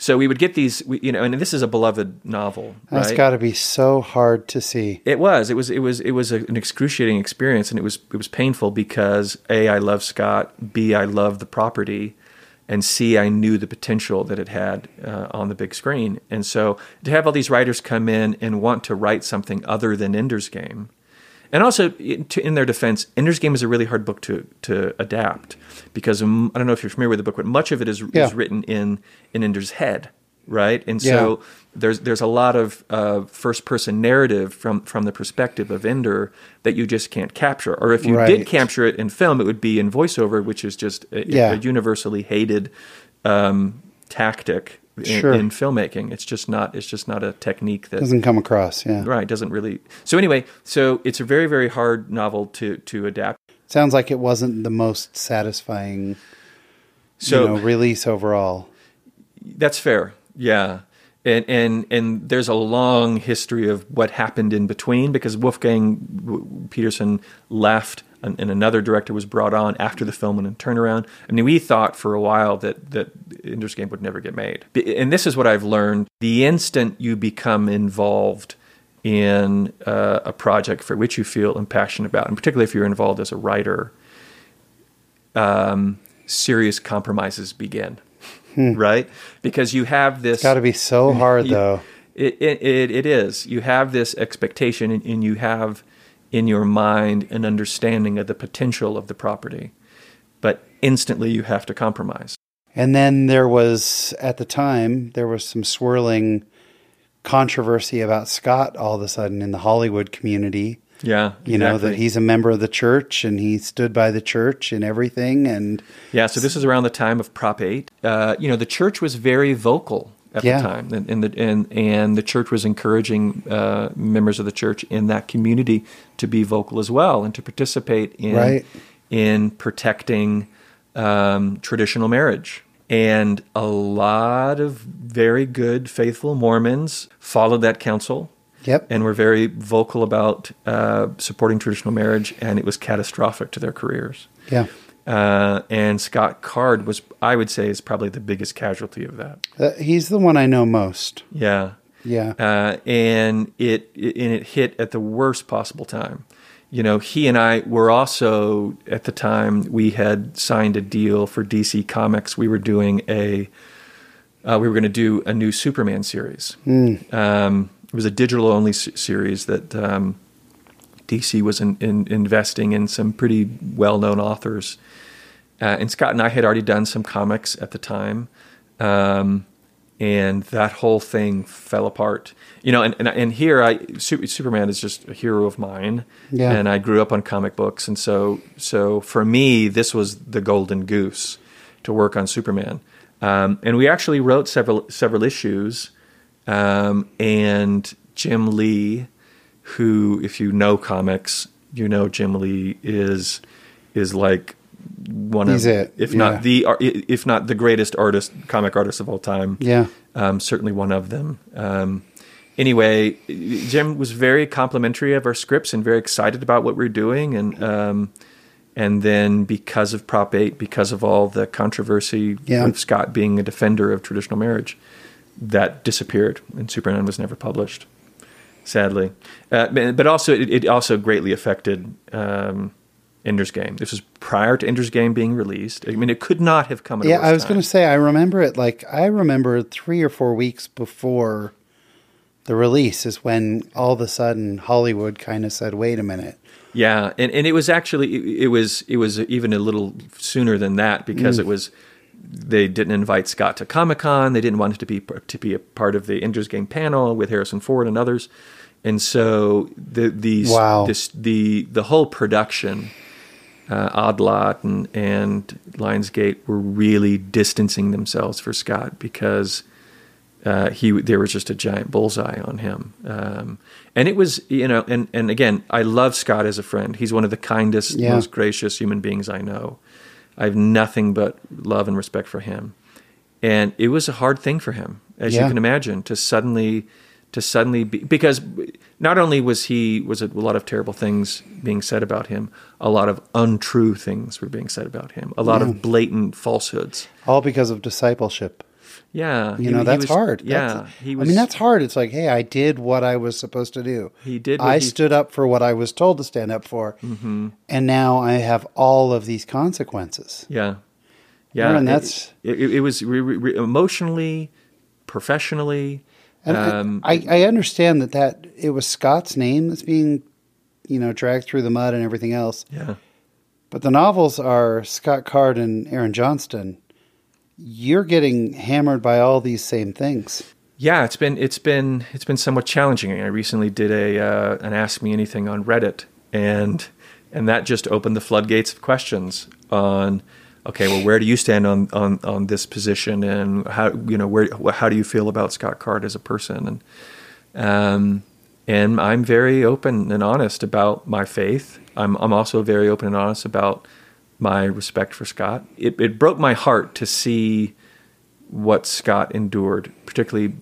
[SPEAKER 2] So we would get these, we, you know, and this is a beloved novel,
[SPEAKER 1] That's
[SPEAKER 2] right?
[SPEAKER 1] got to be so hard to see.
[SPEAKER 2] It was. It was. It was. It was a, an excruciating experience, and it was. It was painful because a. I love Scott. B. I love the property, and C. I knew the potential that it had uh, on the big screen. And so to have all these writers come in and want to write something other than Ender's Game, and also in, to, in their defense, Ender's Game is a really hard book to to adapt because um, I don't know if you're familiar with the book, but much of it is,
[SPEAKER 1] Yeah.
[SPEAKER 2] is written in in Ender's head, right? And so
[SPEAKER 1] Yeah.
[SPEAKER 2] there's there's a lot of uh, first person narrative from from the perspective of Ender that you just can't capture. Or if you
[SPEAKER 1] Right.
[SPEAKER 2] did capture it in film, it would be in voiceover, which is just a,
[SPEAKER 1] Yeah.
[SPEAKER 2] a universally hated um, tactic in,
[SPEAKER 1] Sure.
[SPEAKER 2] in filmmaking. It's just not it's just not a technique that
[SPEAKER 1] Doesn't come across. Yeah.
[SPEAKER 2] right doesn't really. So anyway, so it's a very very hard novel to to adapt.
[SPEAKER 1] Sounds like it wasn't the most satisfying
[SPEAKER 2] So
[SPEAKER 1] you know, release overall.
[SPEAKER 2] That's fair. Yeah. And, and and there's a long history of what happened in between because Wolfgang W- Petersen left and, and another director was brought on after the film went in turnaround. I mean, we thought for a while that that Ender's Game would never get made. And this is what I've learned: the instant you become involved in uh, a project for which you feel impassioned about, and particularly if you're involved as a writer, um, serious compromises begin. Right? Because you have this
[SPEAKER 1] Got to be so hard,
[SPEAKER 2] you-
[SPEAKER 1] though.
[SPEAKER 2] It, it, it, it is. You have this expectation, and, and you have in your mind an understanding of the potential of the property, but instantly you have to compromise.
[SPEAKER 1] And then there was, at the time, there was some swirling controversy about Scott all of a sudden in the Hollywood community.
[SPEAKER 2] Yeah,
[SPEAKER 1] You know, that he's a member of the church and he stood by the church and everything. And
[SPEAKER 2] Yeah, so this is around the time of Prop 8. Uh, you know, the church was very vocal at
[SPEAKER 1] Yeah.
[SPEAKER 2] the time, and, and, the, and, and the church was encouraging uh, members of the church in that community to be vocal as well and to participate in,
[SPEAKER 1] Right.
[SPEAKER 2] in protecting um, traditional marriage. And a lot of very good, faithful Mormons followed that counsel
[SPEAKER 1] yep.
[SPEAKER 2] and were very vocal about uh, supporting traditional marriage, and it was catastrophic to their careers.
[SPEAKER 1] yeah.
[SPEAKER 2] Uh, and Scott Card was, I would say, is probably the biggest casualty of that.
[SPEAKER 1] Uh, he's the one I know most.
[SPEAKER 2] Yeah,
[SPEAKER 1] Yeah.
[SPEAKER 2] uh, and it, it and it hit at the worst possible time. You know, he and I were also at the time we had signed a deal for DC Comics. We were doing a uh, we were going to do a new Superman series. Um, it was a digital only s- series that um, DC was in, in, investing in some pretty well known authors. Uh, and Scott and I had already done some comics at the time. Um, and that whole thing fell apart. You know, and, and, and here I Su- Superman is just a hero of mine.
[SPEAKER 1] Yeah.
[SPEAKER 2] And I grew up on comic books, and so so for me, this was the golden goose to work on Superman. Um, and we actually wrote several several issues. Um, and Jim Lee, who, if you know comics, you know Jim Lee is is like one
[SPEAKER 1] He's
[SPEAKER 2] of,
[SPEAKER 1] it,
[SPEAKER 2] if
[SPEAKER 1] yeah.
[SPEAKER 2] not the, if not the greatest artist, comic artist of all time.
[SPEAKER 1] Yeah.
[SPEAKER 2] um, certainly one of them. Um, anyway, Jim was very complimentary of our scripts and very excited about what we are doing, and um, and then because of Prop Eight, because of all the controversy
[SPEAKER 1] Yeah.
[SPEAKER 2] with Scott being a defender of traditional marriage, that disappeared, and Superman was never published. Sadly, uh, but also it, it also greatly affected um, Ender's Game. This was prior to Ender's Game being released. I mean, it could not have come.
[SPEAKER 1] Yeah, I was going to say, I remember it like, I remember three or four weeks before the release is when all of a sudden Hollywood kind of said, wait a minute.
[SPEAKER 2] Yeah, and, and it was actually it, it was it was even a little sooner than that because it was they didn't invite Scott to Comic Con. They didn't want it to be to be a part of the Ender's Game panel with Harrison Ford and others, and so the these
[SPEAKER 1] Wow.
[SPEAKER 2] this the the whole production, uh, Odd Lot and and Lionsgate were really distancing themselves for Scott because uh, he there was just a giant bullseye on him. Um, and it was you know and and again I love Scott as a friend. He's one of the kindest,
[SPEAKER 1] Yeah.
[SPEAKER 2] most gracious human beings I know. I have nothing but love and respect for him. And it was a hard thing for him, as
[SPEAKER 1] Yeah.
[SPEAKER 2] you can imagine, to suddenly to suddenly be because not only was he was a lot of terrible things being said about him, a lot of untrue things were being said about him, a lot of blatant falsehoods.
[SPEAKER 1] All because of discipleship.
[SPEAKER 2] Yeah,
[SPEAKER 1] You
[SPEAKER 2] he-
[SPEAKER 1] know, that's
[SPEAKER 2] was-
[SPEAKER 1] hard.
[SPEAKER 2] Yeah,
[SPEAKER 1] That's-
[SPEAKER 2] he was.
[SPEAKER 1] I mean, that's hard. It's like, hey, I did what I was supposed to do.
[SPEAKER 2] He did
[SPEAKER 1] I
[SPEAKER 2] he-
[SPEAKER 1] stood up for what I was told to stand up for. Mm-hmm. And now I have all of these consequences.
[SPEAKER 2] Yeah, yeah,
[SPEAKER 1] and
[SPEAKER 2] it-
[SPEAKER 1] that's-
[SPEAKER 2] it, it, was re, re- emotionally, professionally.
[SPEAKER 1] And I-
[SPEAKER 2] um,
[SPEAKER 1] I, I understand that, that it was Scott's name that's being, you know, dragged through the mud and everything else.
[SPEAKER 2] yeah,
[SPEAKER 1] But the novels are Scott Card and Aaron Johnston. You're getting hammered by all these same things.
[SPEAKER 2] yeah. It's been it's been it's been somewhat challenging. I recently did a uh, an Ask Me Anything on Reddit, and and that just opened the floodgates of questions on. Okay, well, where do you stand on, on, on this position, and how you know where how do you feel about Scott Card as a person, and um, and I'm very open and honest about my faith. I'm I'm also very open and honest about my respect for Scott. It it broke my heart to see what Scott endured, particularly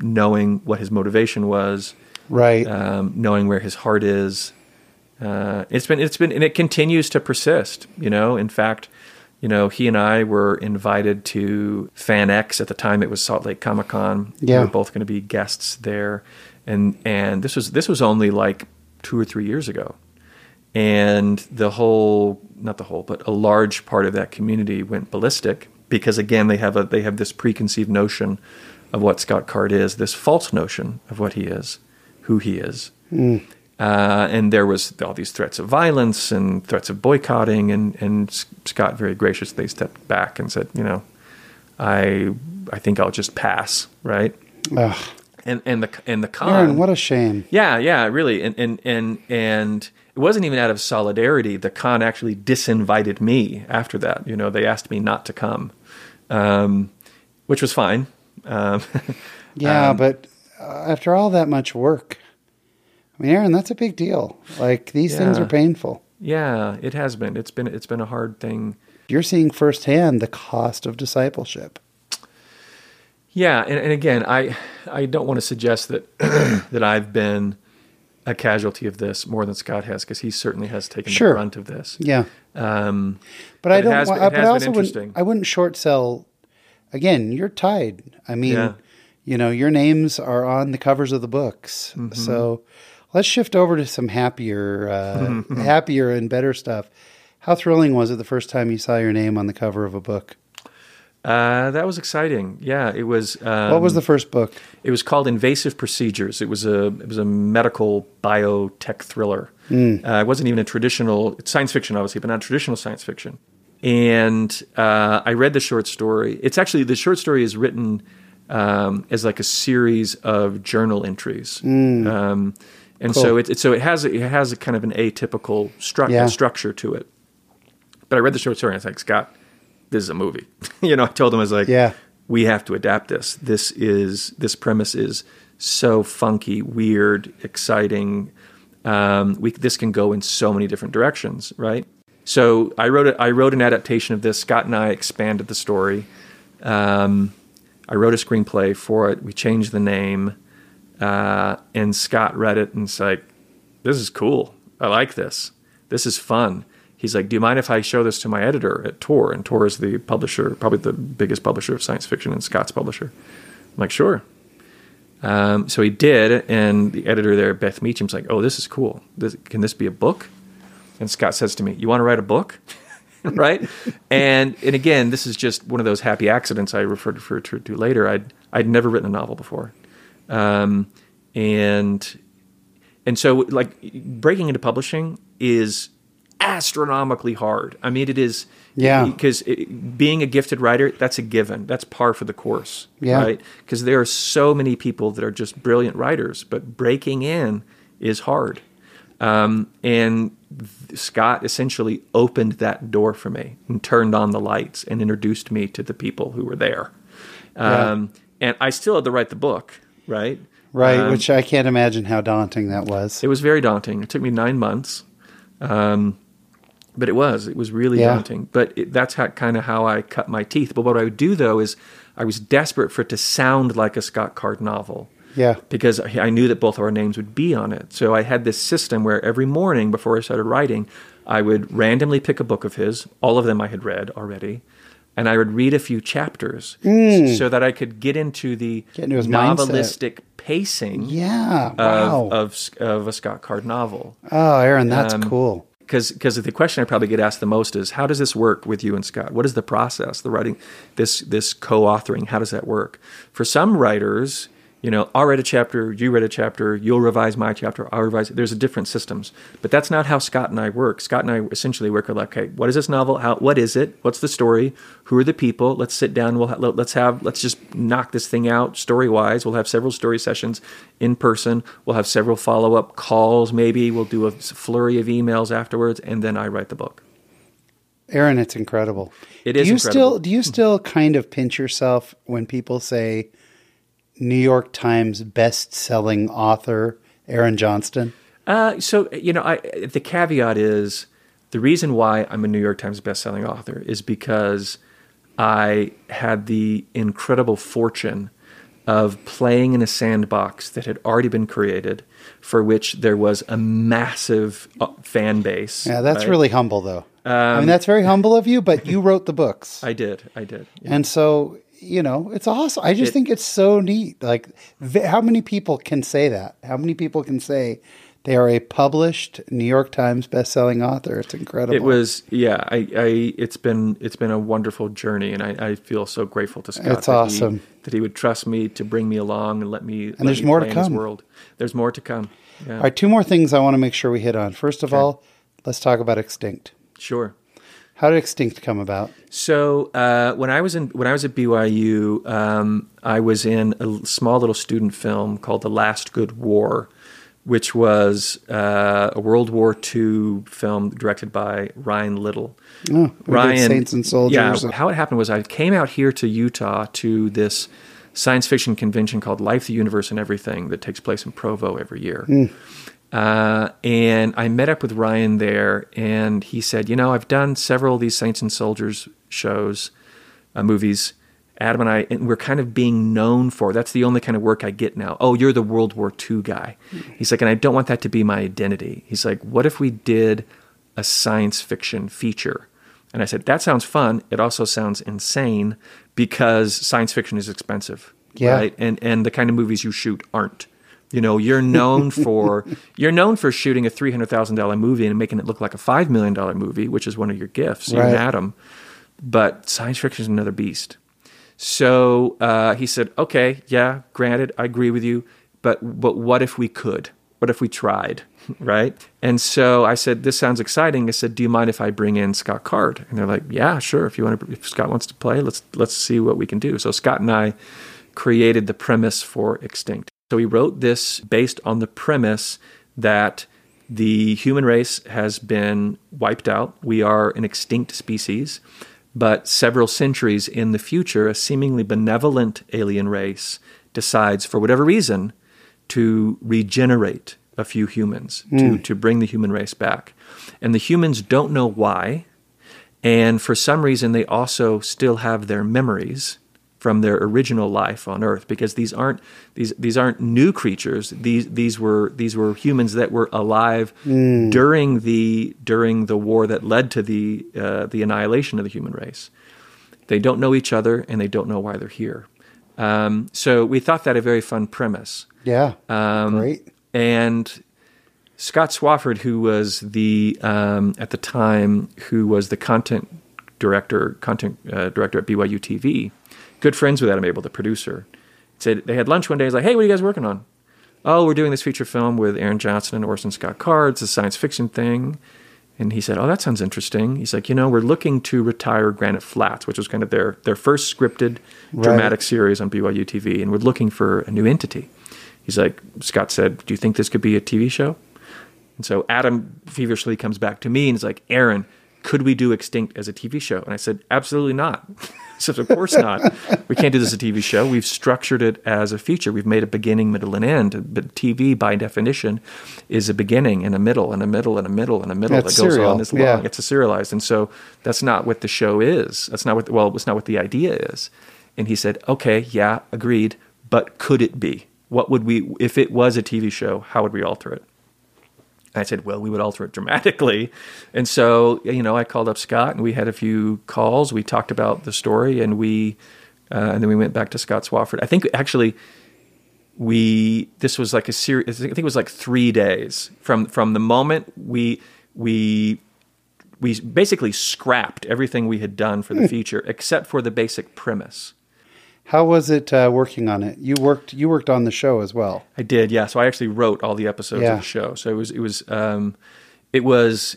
[SPEAKER 2] knowing what his motivation was,
[SPEAKER 1] Right.
[SPEAKER 2] um, knowing where his heart is. Uh, it's been it's been and it continues to persist. You know, in fact, you know, he and I were invited to Fan X at the time. It was Salt Lake Comic Con.
[SPEAKER 1] Yeah.
[SPEAKER 2] we were both going to be guests there, and and this was this was only like two or three years ago, and the whole not the whole, but a large part of that community went ballistic because again they have a they have this preconceived notion of what Scott Card is, this false notion of what he is, who he is.
[SPEAKER 1] Mm.
[SPEAKER 2] Uh, and there was all these threats of violence and threats of boycotting, and, and Scott very graciously stepped back and said, you know, I I think I'll just pass, right?
[SPEAKER 1] Ugh.
[SPEAKER 2] And and the and the con.
[SPEAKER 1] Aaron, what a shame.
[SPEAKER 2] Yeah, yeah, really, and and and and it wasn't even out of solidarity. The con actually disinvited me after that. You know, they asked me not to come, um, which was fine. Um,
[SPEAKER 1] Yeah,
[SPEAKER 2] um,
[SPEAKER 1] but uh, after all that much work, I mean, Aaron, that's a big deal. Like these things are painful.
[SPEAKER 2] yeah, it has been. It's been it's been a hard thing.
[SPEAKER 1] You're seeing firsthand the cost of discipleship.
[SPEAKER 2] Yeah, and, and again, I I don't want to suggest that that I've been a casualty of this more than Scott has, because he certainly has taken
[SPEAKER 1] Sure.
[SPEAKER 2] the brunt of this.
[SPEAKER 1] Yeah,
[SPEAKER 2] Um,
[SPEAKER 1] but, I don't.
[SPEAKER 2] has
[SPEAKER 1] wa-
[SPEAKER 2] it
[SPEAKER 1] but
[SPEAKER 2] has
[SPEAKER 1] I
[SPEAKER 2] been
[SPEAKER 1] also wouldn't.
[SPEAKER 2] interesting.
[SPEAKER 1] I wouldn't short sell. Again, you're tied. I mean,
[SPEAKER 2] Yeah.
[SPEAKER 1] you know, your names are on the covers of the books.
[SPEAKER 2] Mm-hmm.
[SPEAKER 1] So let's shift over to some happier, uh, happier and better stuff. How thrilling was it the first time you saw your name on the cover of a book?
[SPEAKER 2] uh, that was exciting. Yeah, it was. Um,
[SPEAKER 1] What was the first book?
[SPEAKER 2] It was called Invasive Procedures. It was a it was a medical biotech thriller.
[SPEAKER 1] Hmm.
[SPEAKER 2] Uh, it wasn't even a traditional science fiction, obviously, but not traditional science fiction. And uh, I read the short story. It's actually the short story is written um, as like a series of journal entries. Um, and so
[SPEAKER 1] Hmm.
[SPEAKER 2] It, it so it has a, it has a kind of an atypical stru-
[SPEAKER 1] Yeah.
[SPEAKER 2] structure to it. But I read the short story and I was like, Scott, this is a movie. you know, I told him I was like,
[SPEAKER 1] Yeah.
[SPEAKER 2] we have to adapt this. This is this premise is so funky, weird, exciting. Um, we this can go in so many different directions, right? So I wrote it. I wrote an adaptation of this. Scott and I expanded the story. Um, I wrote a screenplay for it. We changed the name, uh, and Scott read it and it's like, "This is cool. I like this. This is fun." He's like, "Do you mind if I show this to my editor at Tor?" And Tor is the publisher, probably the biggest publisher of science fiction, and Scott's publisher. I'm like, "Sure." Um, so he did, and the editor there, Beth Meacham's like, "Oh, this is cool. This, can this be a book?" And Scott says to me, "You want to write a book?" right? And and again, this is just one of those happy accidents I referred to, to, later. I'd I'd never written a novel before, um, and and so like breaking into publishing is astronomically hard. I mean, it is
[SPEAKER 1] Yeah.
[SPEAKER 2] because being a gifted writer that's a given. That's par for the course,
[SPEAKER 1] Yeah.
[SPEAKER 2] right? Because there are so many people that are just brilliant writers, but breaking in is hard. Um, and th- Scott essentially opened that door for me and turned on the lights and introduced me to the people who were there. Um, And I still had to write the book, right?
[SPEAKER 1] Right,
[SPEAKER 2] Um,
[SPEAKER 1] which I can't imagine how daunting that was.
[SPEAKER 2] it was very daunting. It took me nine months, um, but it was. It was really
[SPEAKER 1] Yeah.
[SPEAKER 2] daunting. But it, that's how, kind of how I cut my teeth. But what I would do though is I was desperate for it to sound like a Scott Card novel.
[SPEAKER 1] Yeah.
[SPEAKER 2] Because I I knew that both of our names would be on it. So I had this system where every morning before I started writing, I would randomly pick a book of his. All of them I had read already. And I would read a few chapters s- so that I could get into the
[SPEAKER 1] Get into his mindset.
[SPEAKER 2] novelistic pacing
[SPEAKER 1] Yeah.
[SPEAKER 2] of, of of a Scott Card novel.
[SPEAKER 1] oh, Aaron, that's
[SPEAKER 2] um,
[SPEAKER 1] cool.
[SPEAKER 2] Because the question I probably get asked the most is how does this work with you and Scott? What is the process, the writing, this this co-authoring? How does that work? For some writers, you know, I'll read a chapter, you read a chapter, you'll revise my chapter, I'll revise. There's a different systems, but that's not how Scott and I work. Scott and I essentially work like, okay, what is this novel? How? What is it? What's the story? Who are the people? Let's sit down. We'll ha- let- let's have let's just knock this thing out story wise. We'll have several story sessions in person. We'll have several follow up calls. Maybe we'll do a flurry of emails afterwards, and then I write the book.
[SPEAKER 1] Aaron, it's incredible.
[SPEAKER 2] It
[SPEAKER 1] do you
[SPEAKER 2] incredible.
[SPEAKER 1] still do you still kind of pinch yourself when people say New York Times best-selling author Aaron Johnston?
[SPEAKER 2] Uh, so you know, I, the caveat is the reason why I'm a New York Times best-selling author is because I had the incredible fortune of playing in a sandbox that had already been created, for which there was a massive uh, fan base.
[SPEAKER 1] Yeah, that's
[SPEAKER 2] right? Um,
[SPEAKER 1] really humble though. I mean, that's very humble of you, but you wrote the books.
[SPEAKER 2] I did. I did.
[SPEAKER 1] And so, you know, it's awesome. I just
[SPEAKER 2] It-
[SPEAKER 1] think it's so neat. Like, v- how many people can say that? How many people can say They are a published New York Times best-selling author. It's incredible.
[SPEAKER 2] It was, yeah. I, I, it's been, it's been a wonderful journey, and I, I feel so grateful to Scott.
[SPEAKER 1] It's
[SPEAKER 2] that
[SPEAKER 1] awesome.
[SPEAKER 2] he, that he would trust me to bring me along and let me. And
[SPEAKER 1] there's more to come.
[SPEAKER 2] world. There's more to come. Yeah.
[SPEAKER 1] All right, two more things I want to make sure we hit on. First of all, let's talk about Extinct.
[SPEAKER 2] Sure.
[SPEAKER 1] How did Extinct come about?
[SPEAKER 2] So uh, when I was in when I was at BYU, um, I was in a small little student film called The Last Good War, which was uh, a World War II film directed by Ryan Little.
[SPEAKER 1] Oh,
[SPEAKER 2] Ryan,
[SPEAKER 1] Saints and Soldiers.
[SPEAKER 2] Yeah, how it happened was I came out here to Utah to this science fiction convention called Life, the Universe, and Everything that takes place in Provo every year. Uh, and I met up with Ryan there, and he said, "You know, I've done several of these Saints and Soldiers shows, uh, movies. Adam and I, and we're kind of being known for. That's the only kind of work I get now. Oh, you're the World War II guy. He's like, and I don't want that to be my identity. He's like, what if we did a science fiction feature? And I said, that sounds fun. It also sounds insane because science fiction is expensive,
[SPEAKER 1] Yeah.
[SPEAKER 2] right? And and the kind of movies you shoot aren't. You know, you're known for you're known for shooting a three hundred thousand dollar movie and making it look like a five million dollar movie, which is one of your gifts.
[SPEAKER 1] Right.
[SPEAKER 2] Adam but science fiction is another beast. So uh, he said, "Okay, yeah, granted, I agree with you, but but what if we could? What if we tried?" Right? And so I said, "This sounds exciting." I said, "Do you mind if I bring in Scott Card?" And they're like, "Yeah, sure. If you want to, if Scott wants to play, let's let's see what we can do." So Scott and I created the premise for Extinct. So he wrote this based on the premise that the human race has been wiped out. We are an extinct species, but several centuries in the future, a seemingly benevolent alien race decides, for whatever reason, to regenerate a few humans, to, hmm. to bring the human race back. And the humans don't know why. And for some reason, they also still have their memories from their original life on Earth, because these aren't these these aren't new creatures. These these were these were humans that were alive during the during the war that led to the uh, the annihilation of the human race. They don't know each other, and they don't know why they're here. Um, so we thought that a very fun premise.
[SPEAKER 1] Yeah.
[SPEAKER 2] Um,
[SPEAKER 1] Great.
[SPEAKER 2] And Scott Swafford, who was the um, at the time who was the content director, content uh, director at BYU TV, good friends with Adam Abel, the producer, said they had lunch one day. He's like, "Hey, what are you guys working on?" Oh, we're doing this feature film with Aaron Johnston and Orson Scott Card. It's a science fiction thing. And he said, "Oh, that sounds interesting." He's like, "You know, we're looking to retire Granite Flats, which was kind of their their first scripted dramatic series on BYU TV, and we're looking for a new entity." He's like, Scott said, "Do you think this could be a TV show?" And so Adam feverishly comes back to me and is like, "Aaron, could we do Extinct as a TV show?" And I said, "Absolutely not." Said, "Of course not. We can't do this as a TV show. We've structured it as a feature. We've made a beginning, middle, and end. But TV, by definition, is a beginning and a middle and a middle and a middle and a middle
[SPEAKER 1] That's
[SPEAKER 2] that goes
[SPEAKER 1] serial,
[SPEAKER 2] on this long.
[SPEAKER 1] yeah.
[SPEAKER 2] It's a serialized, and so that's not what the show is. That's not what well, it's not what the idea is." And he said, "Okay, yeah, agreed. But could it be? What would we if it was a TV show? How would we alter it?" I said, well, we would alter it dramatically. And so, you know, I called up Scott and we had a few calls. We talked about the story and we, uh, and then we went back to Scott Swafford. I think actually we, this was like a series, I think it was like three days from, from the moment we, we, we basically scrapped everything we had done for the feature except for the basic premise.
[SPEAKER 1] How was it uh, working on it? You worked. You worked on the show as well.
[SPEAKER 2] I did, yeah. So I actually wrote all the episodes
[SPEAKER 1] Yeah.
[SPEAKER 2] of the show. So it was it was um, it was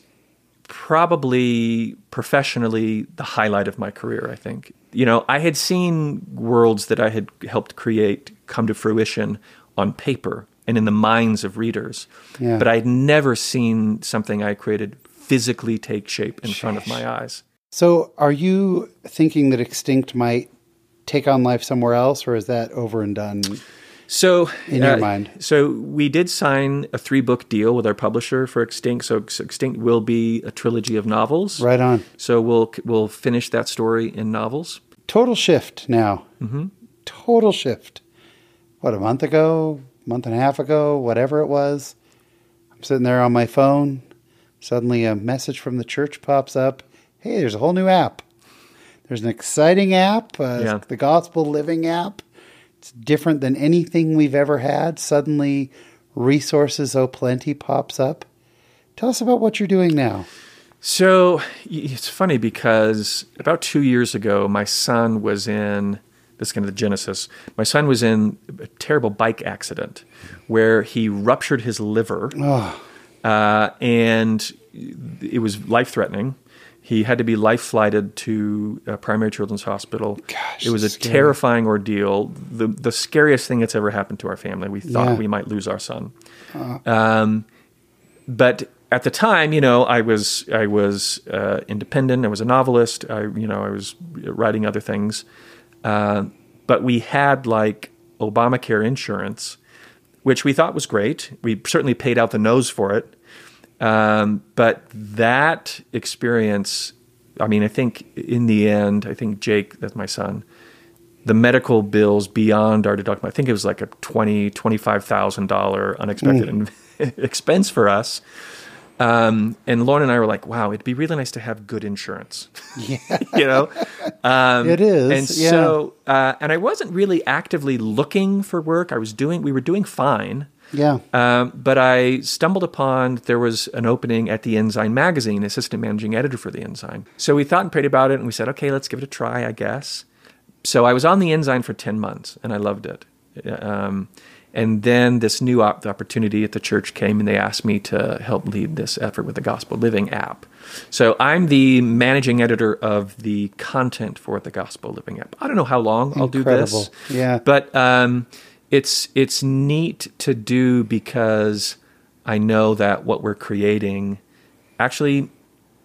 [SPEAKER 2] probably professionally the highlight of my career. I think you know I had seen worlds that I had helped create come to fruition on paper and in the minds of readers,
[SPEAKER 1] Yeah.
[SPEAKER 2] but I had never seen something I created physically take shape in front of my eyes.
[SPEAKER 1] So, are you thinking that Extinct might take on life somewhere else, or is that over and done?
[SPEAKER 2] So,
[SPEAKER 1] In your mind.
[SPEAKER 2] so we did sign a three book deal with our publisher for Extinct. So Extinct will be a trilogy of novels.
[SPEAKER 1] Right on.
[SPEAKER 2] So we'll we'll finish that story in novels.
[SPEAKER 1] Total shift now. Mm-hmm. Total shift. What a month ago, month and a half ago, whatever it was. I'm sitting there on my phone. Suddenly, a message from the church pops up. Hey, there's a whole new app. There's an exciting app, uh,
[SPEAKER 2] Yeah.
[SPEAKER 1] the Gospel Living app. It's different than anything we've ever had. Suddenly, Resources O Plenty pops up. Tell us about what you're doing now.
[SPEAKER 2] So it's funny because about two years ago, my son was in this is kind of the genesis. My son was in a terrible bike accident where he ruptured his liver,
[SPEAKER 1] Oh,
[SPEAKER 2] uh, and it was life threatening. He had to be life flighted to uh, Primary Children's Hospital.
[SPEAKER 1] Gosh,
[SPEAKER 2] it was a
[SPEAKER 1] scary.
[SPEAKER 2] terrifying ordeal. The the scariest thing that's ever happened to our family. We thought
[SPEAKER 1] Yeah.
[SPEAKER 2] we might lose our son. Um, but at the time, you know, I was I was uh, independent. I was a novelist. I you know I was writing other things, uh, but we had like Obamacare insurance, which we thought was great. We certainly paid out the nose for it. Um, but that experience, I mean, I think in the end, I think Jake, that's my son, the medical bills beyond our deductible, I think it was like a twenty, twenty-five thousand dollar unexpected expense for us. Um, and Lauren and I were like, "Wow, it'd be really nice to have good insurance."
[SPEAKER 1] yeah.
[SPEAKER 2] you know, um,
[SPEAKER 1] It is,
[SPEAKER 2] And
[SPEAKER 1] yeah.
[SPEAKER 2] so, uh, and I wasn't really actively looking for work. I was doing, we were doing fine.
[SPEAKER 1] Yeah.
[SPEAKER 2] Um, but I stumbled upon there was an opening at the Ensign magazine, assistant managing editor for the Ensign. So we thought and prayed about it, and we said, okay, let's give it a try, I guess. So I was on the Ensign for ten months, and I loved it. Um, and then this new op- opportunity at the church came, and they asked me to help lead this effort with the Gospel Living app. So I'm the managing editor of the content for the Gospel Living app. I don't know how long I'll do this.
[SPEAKER 1] Yeah.
[SPEAKER 2] But um, it's it's neat to do because I know that what we're creating actually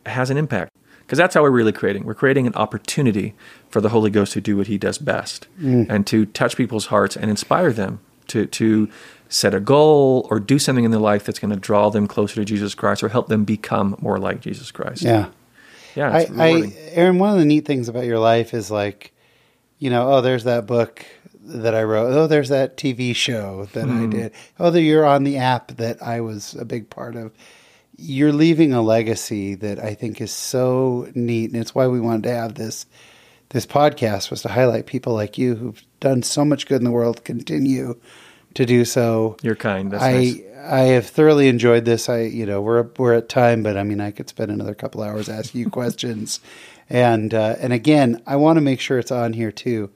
[SPEAKER 2] has an impact. Because that's how we're really creating. We're creating an opportunity for the Holy Ghost to do what He does best, mm. and to touch people's hearts and inspire them to to set a goal or do something in their life that's going to draw them closer to Jesus Christ or help them become more like Jesus Christ.
[SPEAKER 1] Yeah.
[SPEAKER 2] yeah.
[SPEAKER 1] I, I. Aaron, one of the neat things about your life is like, you know, oh, there's that book that I wrote. Oh, there's that TV show that I did. Oh, that you're on the app that I was a big part of. You're leaving a legacy that I think is so neat, and it's why we wanted to have this this podcast was to highlight people like you who've done so much good in the world, continue to do so.
[SPEAKER 2] You're kind. That's
[SPEAKER 1] I
[SPEAKER 2] nice.
[SPEAKER 1] I have thoroughly enjoyed this. I you know we're we're at time, but I mean I could spend another couple hours asking you questions, and uh, and again I want to make sure it's on here too.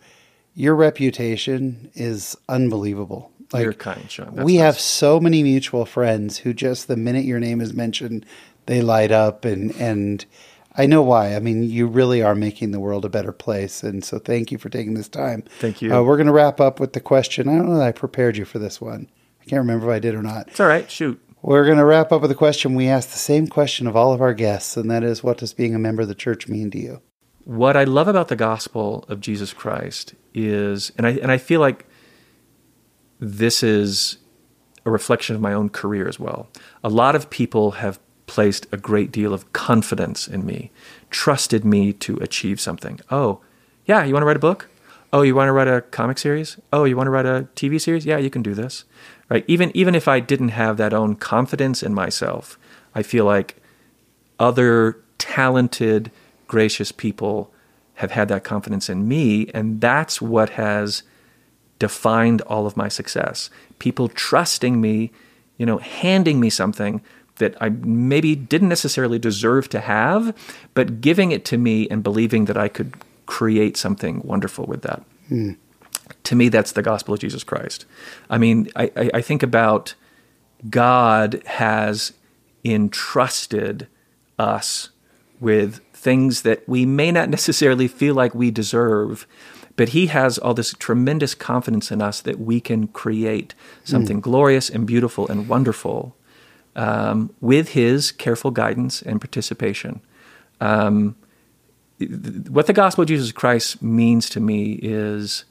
[SPEAKER 1] Your reputation is unbelievable. Like
[SPEAKER 2] You're kind, Sean. That's
[SPEAKER 1] we
[SPEAKER 2] nice.
[SPEAKER 1] have so many mutual friends who just the minute your name is mentioned, they light up and and I know why. I mean, you really are making the world a better place, and so thank you for taking this time.
[SPEAKER 2] Thank you.
[SPEAKER 1] Uh, we're going to wrap up with the question. I don't know that I prepared you for this one. I can't remember if I did or not.
[SPEAKER 2] It's all right. Shoot.
[SPEAKER 1] We're going to wrap up with a question. We ask the same question of all of our guests, and that is, what does being a member of the church mean to you?
[SPEAKER 2] What I love about the gospel of Jesus Christ is, and I and I feel like this is a reflection of my own career as well. A lot of people have placed a great deal of confidence in me, trusted me to achieve something. Oh, yeah, you want to write a book? Oh, you want to write a comic series? Oh, you want to write a TV series? Yeah, you can do this. Right? Even even if I didn't have that own confidence in myself, I feel like other talented, gracious people have had that confidence in me, and that's what has defined all of my success. People trusting me, you know, handing me something that I maybe didn't necessarily deserve to have, but giving it to me and believing that I could create something wonderful with that. Hmm. To me, that's the gospel of Jesus Christ. I mean, I, I, I think about God has entrusted us with things that we may not necessarily feel like we deserve, but He has all this tremendous confidence in us that we can create something glorious and beautiful and wonderful um, with His careful guidance and participation. Um, what the gospel of Jesus Christ means to me is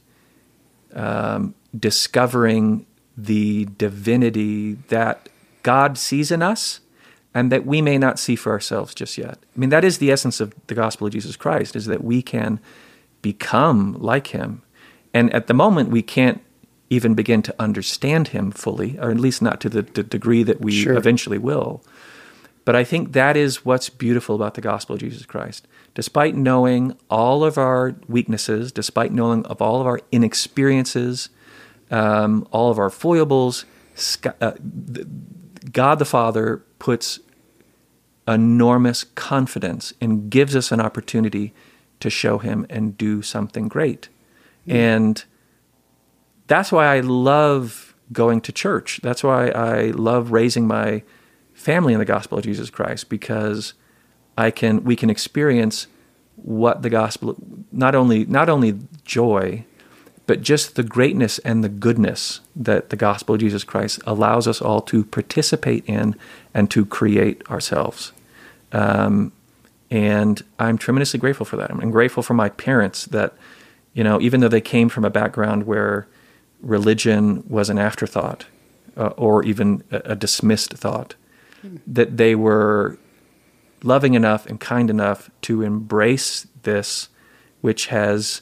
[SPEAKER 2] um, discovering the divinity that God sees in us and that we may not see for ourselves just yet. I mean, that is the essence of the gospel of Jesus Christ, is that we can become like him. And at the moment, we can't even begin to understand him fully, or at least not to the, the degree that we
[SPEAKER 1] Sure.
[SPEAKER 2] eventually will. But I think that is what's beautiful about the gospel of Jesus Christ. Despite knowing all of our weaknesses, despite knowing of all of our inexperiences, um, all of our foibles, uh, God the Father puts enormous confidence and gives us an opportunity to show Him and do something great. Mm. And that's why I love going to church. That's why I love raising my family in the gospel of Jesus Christ because I can we can experience what the gospel not only not only joy but just the greatness and the goodness that the gospel of Jesus Christ allows us all to participate in and to create ourselves. Um, and I'm tremendously grateful for that. I'm grateful for my parents that, you know, even though they came from a background where religion was an afterthought uh, or even a, a dismissed thought, mm. that they were loving enough and kind enough to embrace this, which has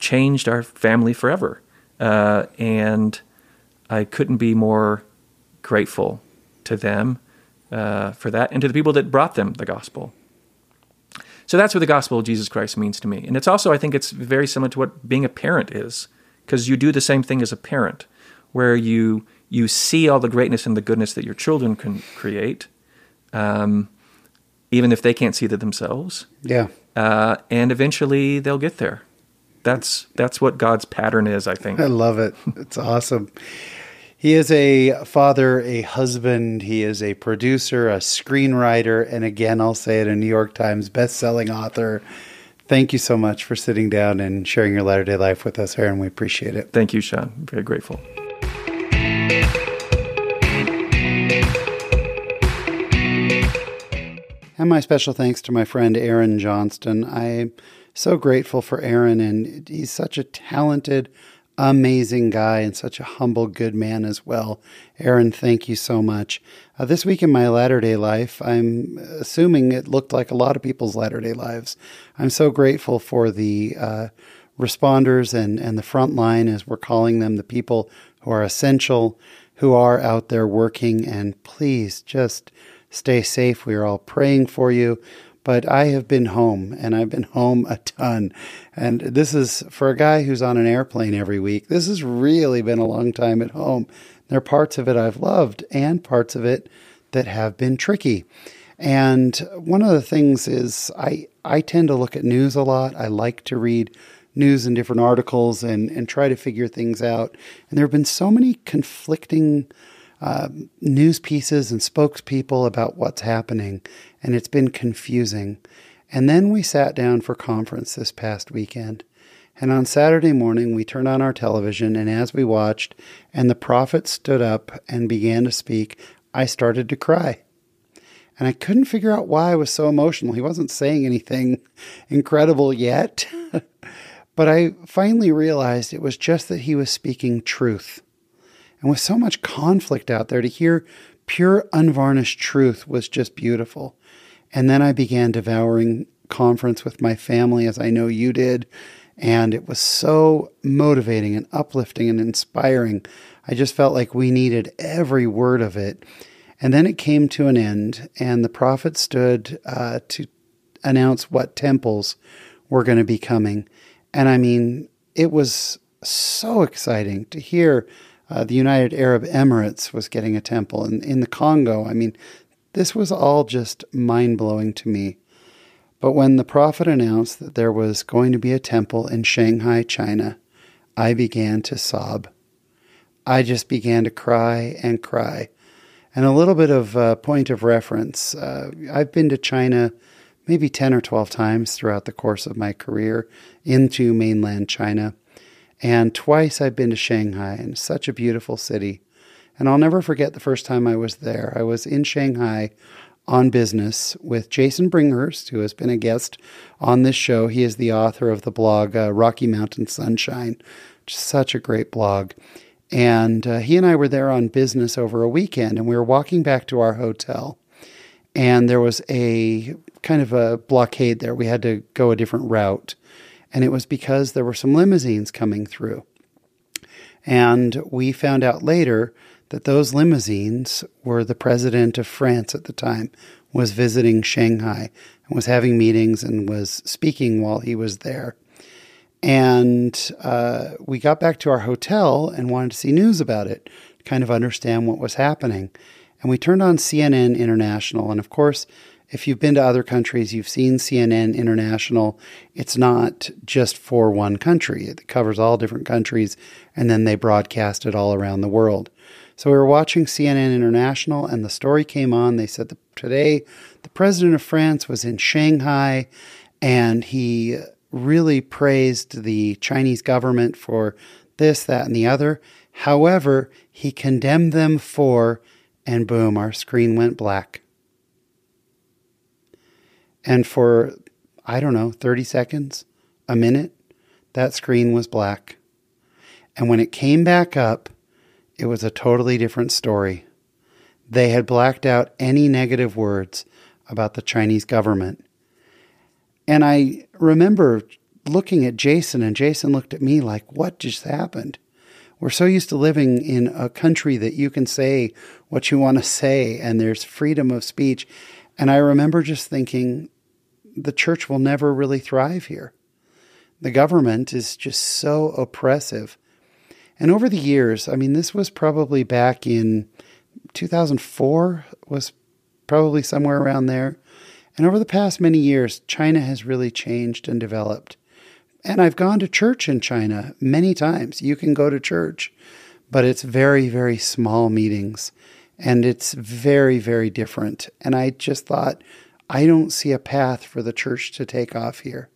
[SPEAKER 2] changed our family forever. Uh, and I couldn't be more grateful to them uh, for that and to the people that brought them the gospel. So that's what the gospel of Jesus Christ means to me. And it's also, I think, it's very similar to what being a parent is, because you do the same thing as a parent, where you you see all the greatness and the goodness that your children can create, um, even if they can't see that themselves.
[SPEAKER 1] Yeah.
[SPEAKER 2] Uh, and eventually they'll get there. That's that's what God's pattern is. I think.
[SPEAKER 1] I love it. It's awesome. He is a father, a husband. He is a producer, a screenwriter, and again, I'll say it, a New York Times best-selling author. Thank you so much for sitting down and sharing your Latter Day Life with us, Aaron. We appreciate it.
[SPEAKER 2] Thank you, Sean. Very grateful.
[SPEAKER 1] And my special thanks to my friend Aaron Johnston. I'm so grateful for Aaron, and he's such a talented, amazing guy and such a humble, good man as well. Aaron, thank you so much. Uh, this week in my latter day life, I'm assuming it looked like a lot of people's latter day lives. I'm so grateful for the uh, responders and, and the front line, as we're calling them, the people who are essential, who are out there working. And please just Stay safe. We are all praying for you. But I have been home and I've been home a ton. And this is for a guy who's on an airplane every week. This has really been a long time at home. There are parts of it I've loved and parts of it that have been tricky. And one of the things is I, I tend to look at news a lot. I like to read news and different articles and, and try to figure things out. And there have been so many conflicting uh, news pieces and spokespeople about what's happening, and it's been confusing. And then we sat down for conference this past weekend. And on Saturday morning, we turned on our television, and as we watched, and the prophet stood up and began to speak, I started to cry. And I couldn't figure out why I was so emotional. He wasn't saying anything incredible yet. but I finally realized it was just that he was speaking truth. And with so much conflict out there, to hear pure, unvarnished truth was just beautiful. And then I began devouring conference with my family, as I know you did. And it was so motivating and uplifting and inspiring. I just felt like we needed every word of it. And then it came to an end, and the prophet stood uh, to announce what temples were going to be coming. And I mean, it was so exciting to hear uh, the United Arab Emirates was getting a temple, and in the Congo, I mean, this was all just mind blowing to me. But when the prophet announced that there was going to be a temple in Shanghai, China, I began to sob. I just began to cry and cry. And a little bit of a point of reference uh, I've been to China maybe 10 or 12 times throughout the course of my career into mainland China. And twice I've been to Shanghai, and such a beautiful city. And I'll never forget the first time I was there. I was in Shanghai on business with Jason Bringhurst, who has been a guest on this show. He is the author of the blog uh, Rocky Mountain Sunshine, such a great blog. And uh, he and I were there on business over a weekend, and we were walking back to our hotel. And there was a kind of a blockade there. We had to go a different route and it was because there were some limousines coming through. And we found out later that those limousines were the president of France at the time was visiting Shanghai and was having meetings and was speaking while he was there. And uh, we got back to our hotel and wanted to see news about it, kind of understand what was happening. And we turned on CNN International. And of course, if you've been to other countries, you've seen CNN International. It's not just for one country, it covers all different countries, and then they broadcast it all around the world. So we were watching CNN International, and the story came on. They said that today the president of France was in Shanghai, and he really praised the Chinese government for this, that, and the other. However, he condemned them for, and boom, our screen went black. And for, I don't know, 30 seconds, a minute, that screen was black. And when it came back up, it was a totally different story. They had blacked out any negative words about the Chinese government. And I remember looking at Jason, and Jason looked at me like, What just happened? We're so used to living in a country that you can say what you want to say and there's freedom of speech. And I remember just thinking, the church will never really thrive here. The government is just so oppressive. And over the years, I mean, this was probably back in 2004, was probably somewhere around there. And over the past many years, China has really changed and developed. And I've gone to church in China many times. You can go to church, but it's very, very small meetings and it's very, very different. And I just thought, I don't see a path for the church to take off here.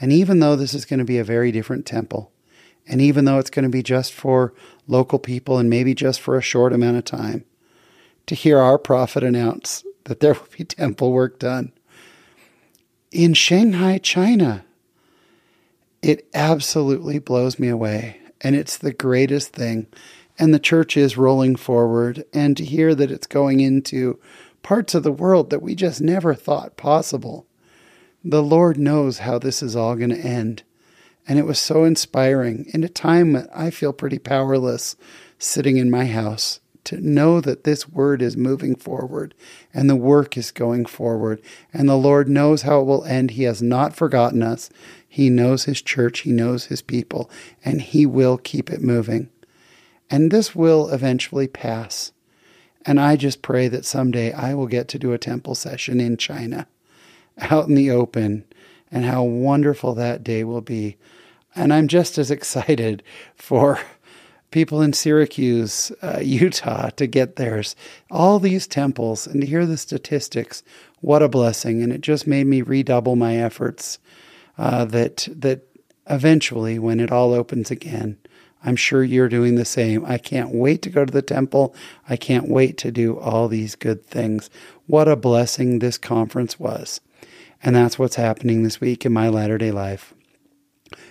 [SPEAKER 1] And even though this is going to be a very different temple, and even though it's going to be just for local people and maybe just for a short amount of time, to hear our prophet announce that there will be temple work done in Shanghai, China, it absolutely blows me away. And it's the greatest thing. And the church is rolling forward. And to hear that it's going into parts of the world that we just never thought possible. The Lord knows how this is all going to end. And it was so inspiring in a time that I feel pretty powerless sitting in my house to know that this word is moving forward and the work is going forward. And the Lord knows how it will end. He has not forgotten us. He knows His church, He knows His people, and He will keep it moving. And this will eventually pass. And I just pray that someday I will get to do a temple session in China, out in the open, and how wonderful that day will be. And I'm just as excited for people in Syracuse, uh, Utah, to get theirs. All these temples and to hear the statistics, what a blessing! And it just made me redouble my efforts. Uh, that that eventually, when it all opens again, I'm sure you're doing the same. I can't wait to go to the temple. I can't wait to do all these good things. What a blessing this conference was. And that's what's happening this week in my latter day life.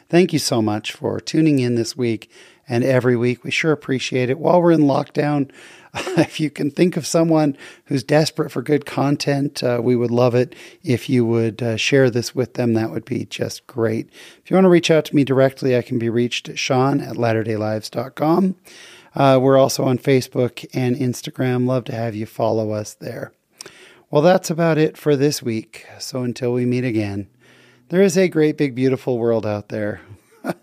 [SPEAKER 1] Thank you so much for tuning in this week and every week. We sure appreciate it. While we're in lockdown, if you can think of someone who's desperate for good content, uh, we would love it if you would uh, share this with them. That would be just great. If you want to reach out to me directly, I can be reached at Sean at latterdaylives.com. Uh, we're also on Facebook and Instagram. Love to have you follow us there. Well, that's about it for this week. So until we meet again, there is a great, big, beautiful world out there.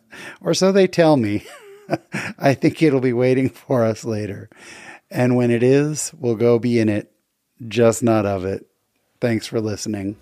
[SPEAKER 1] or so they tell me. I think it'll be waiting for us later. And when it is, we'll go be in it, just not of it. Thanks for listening.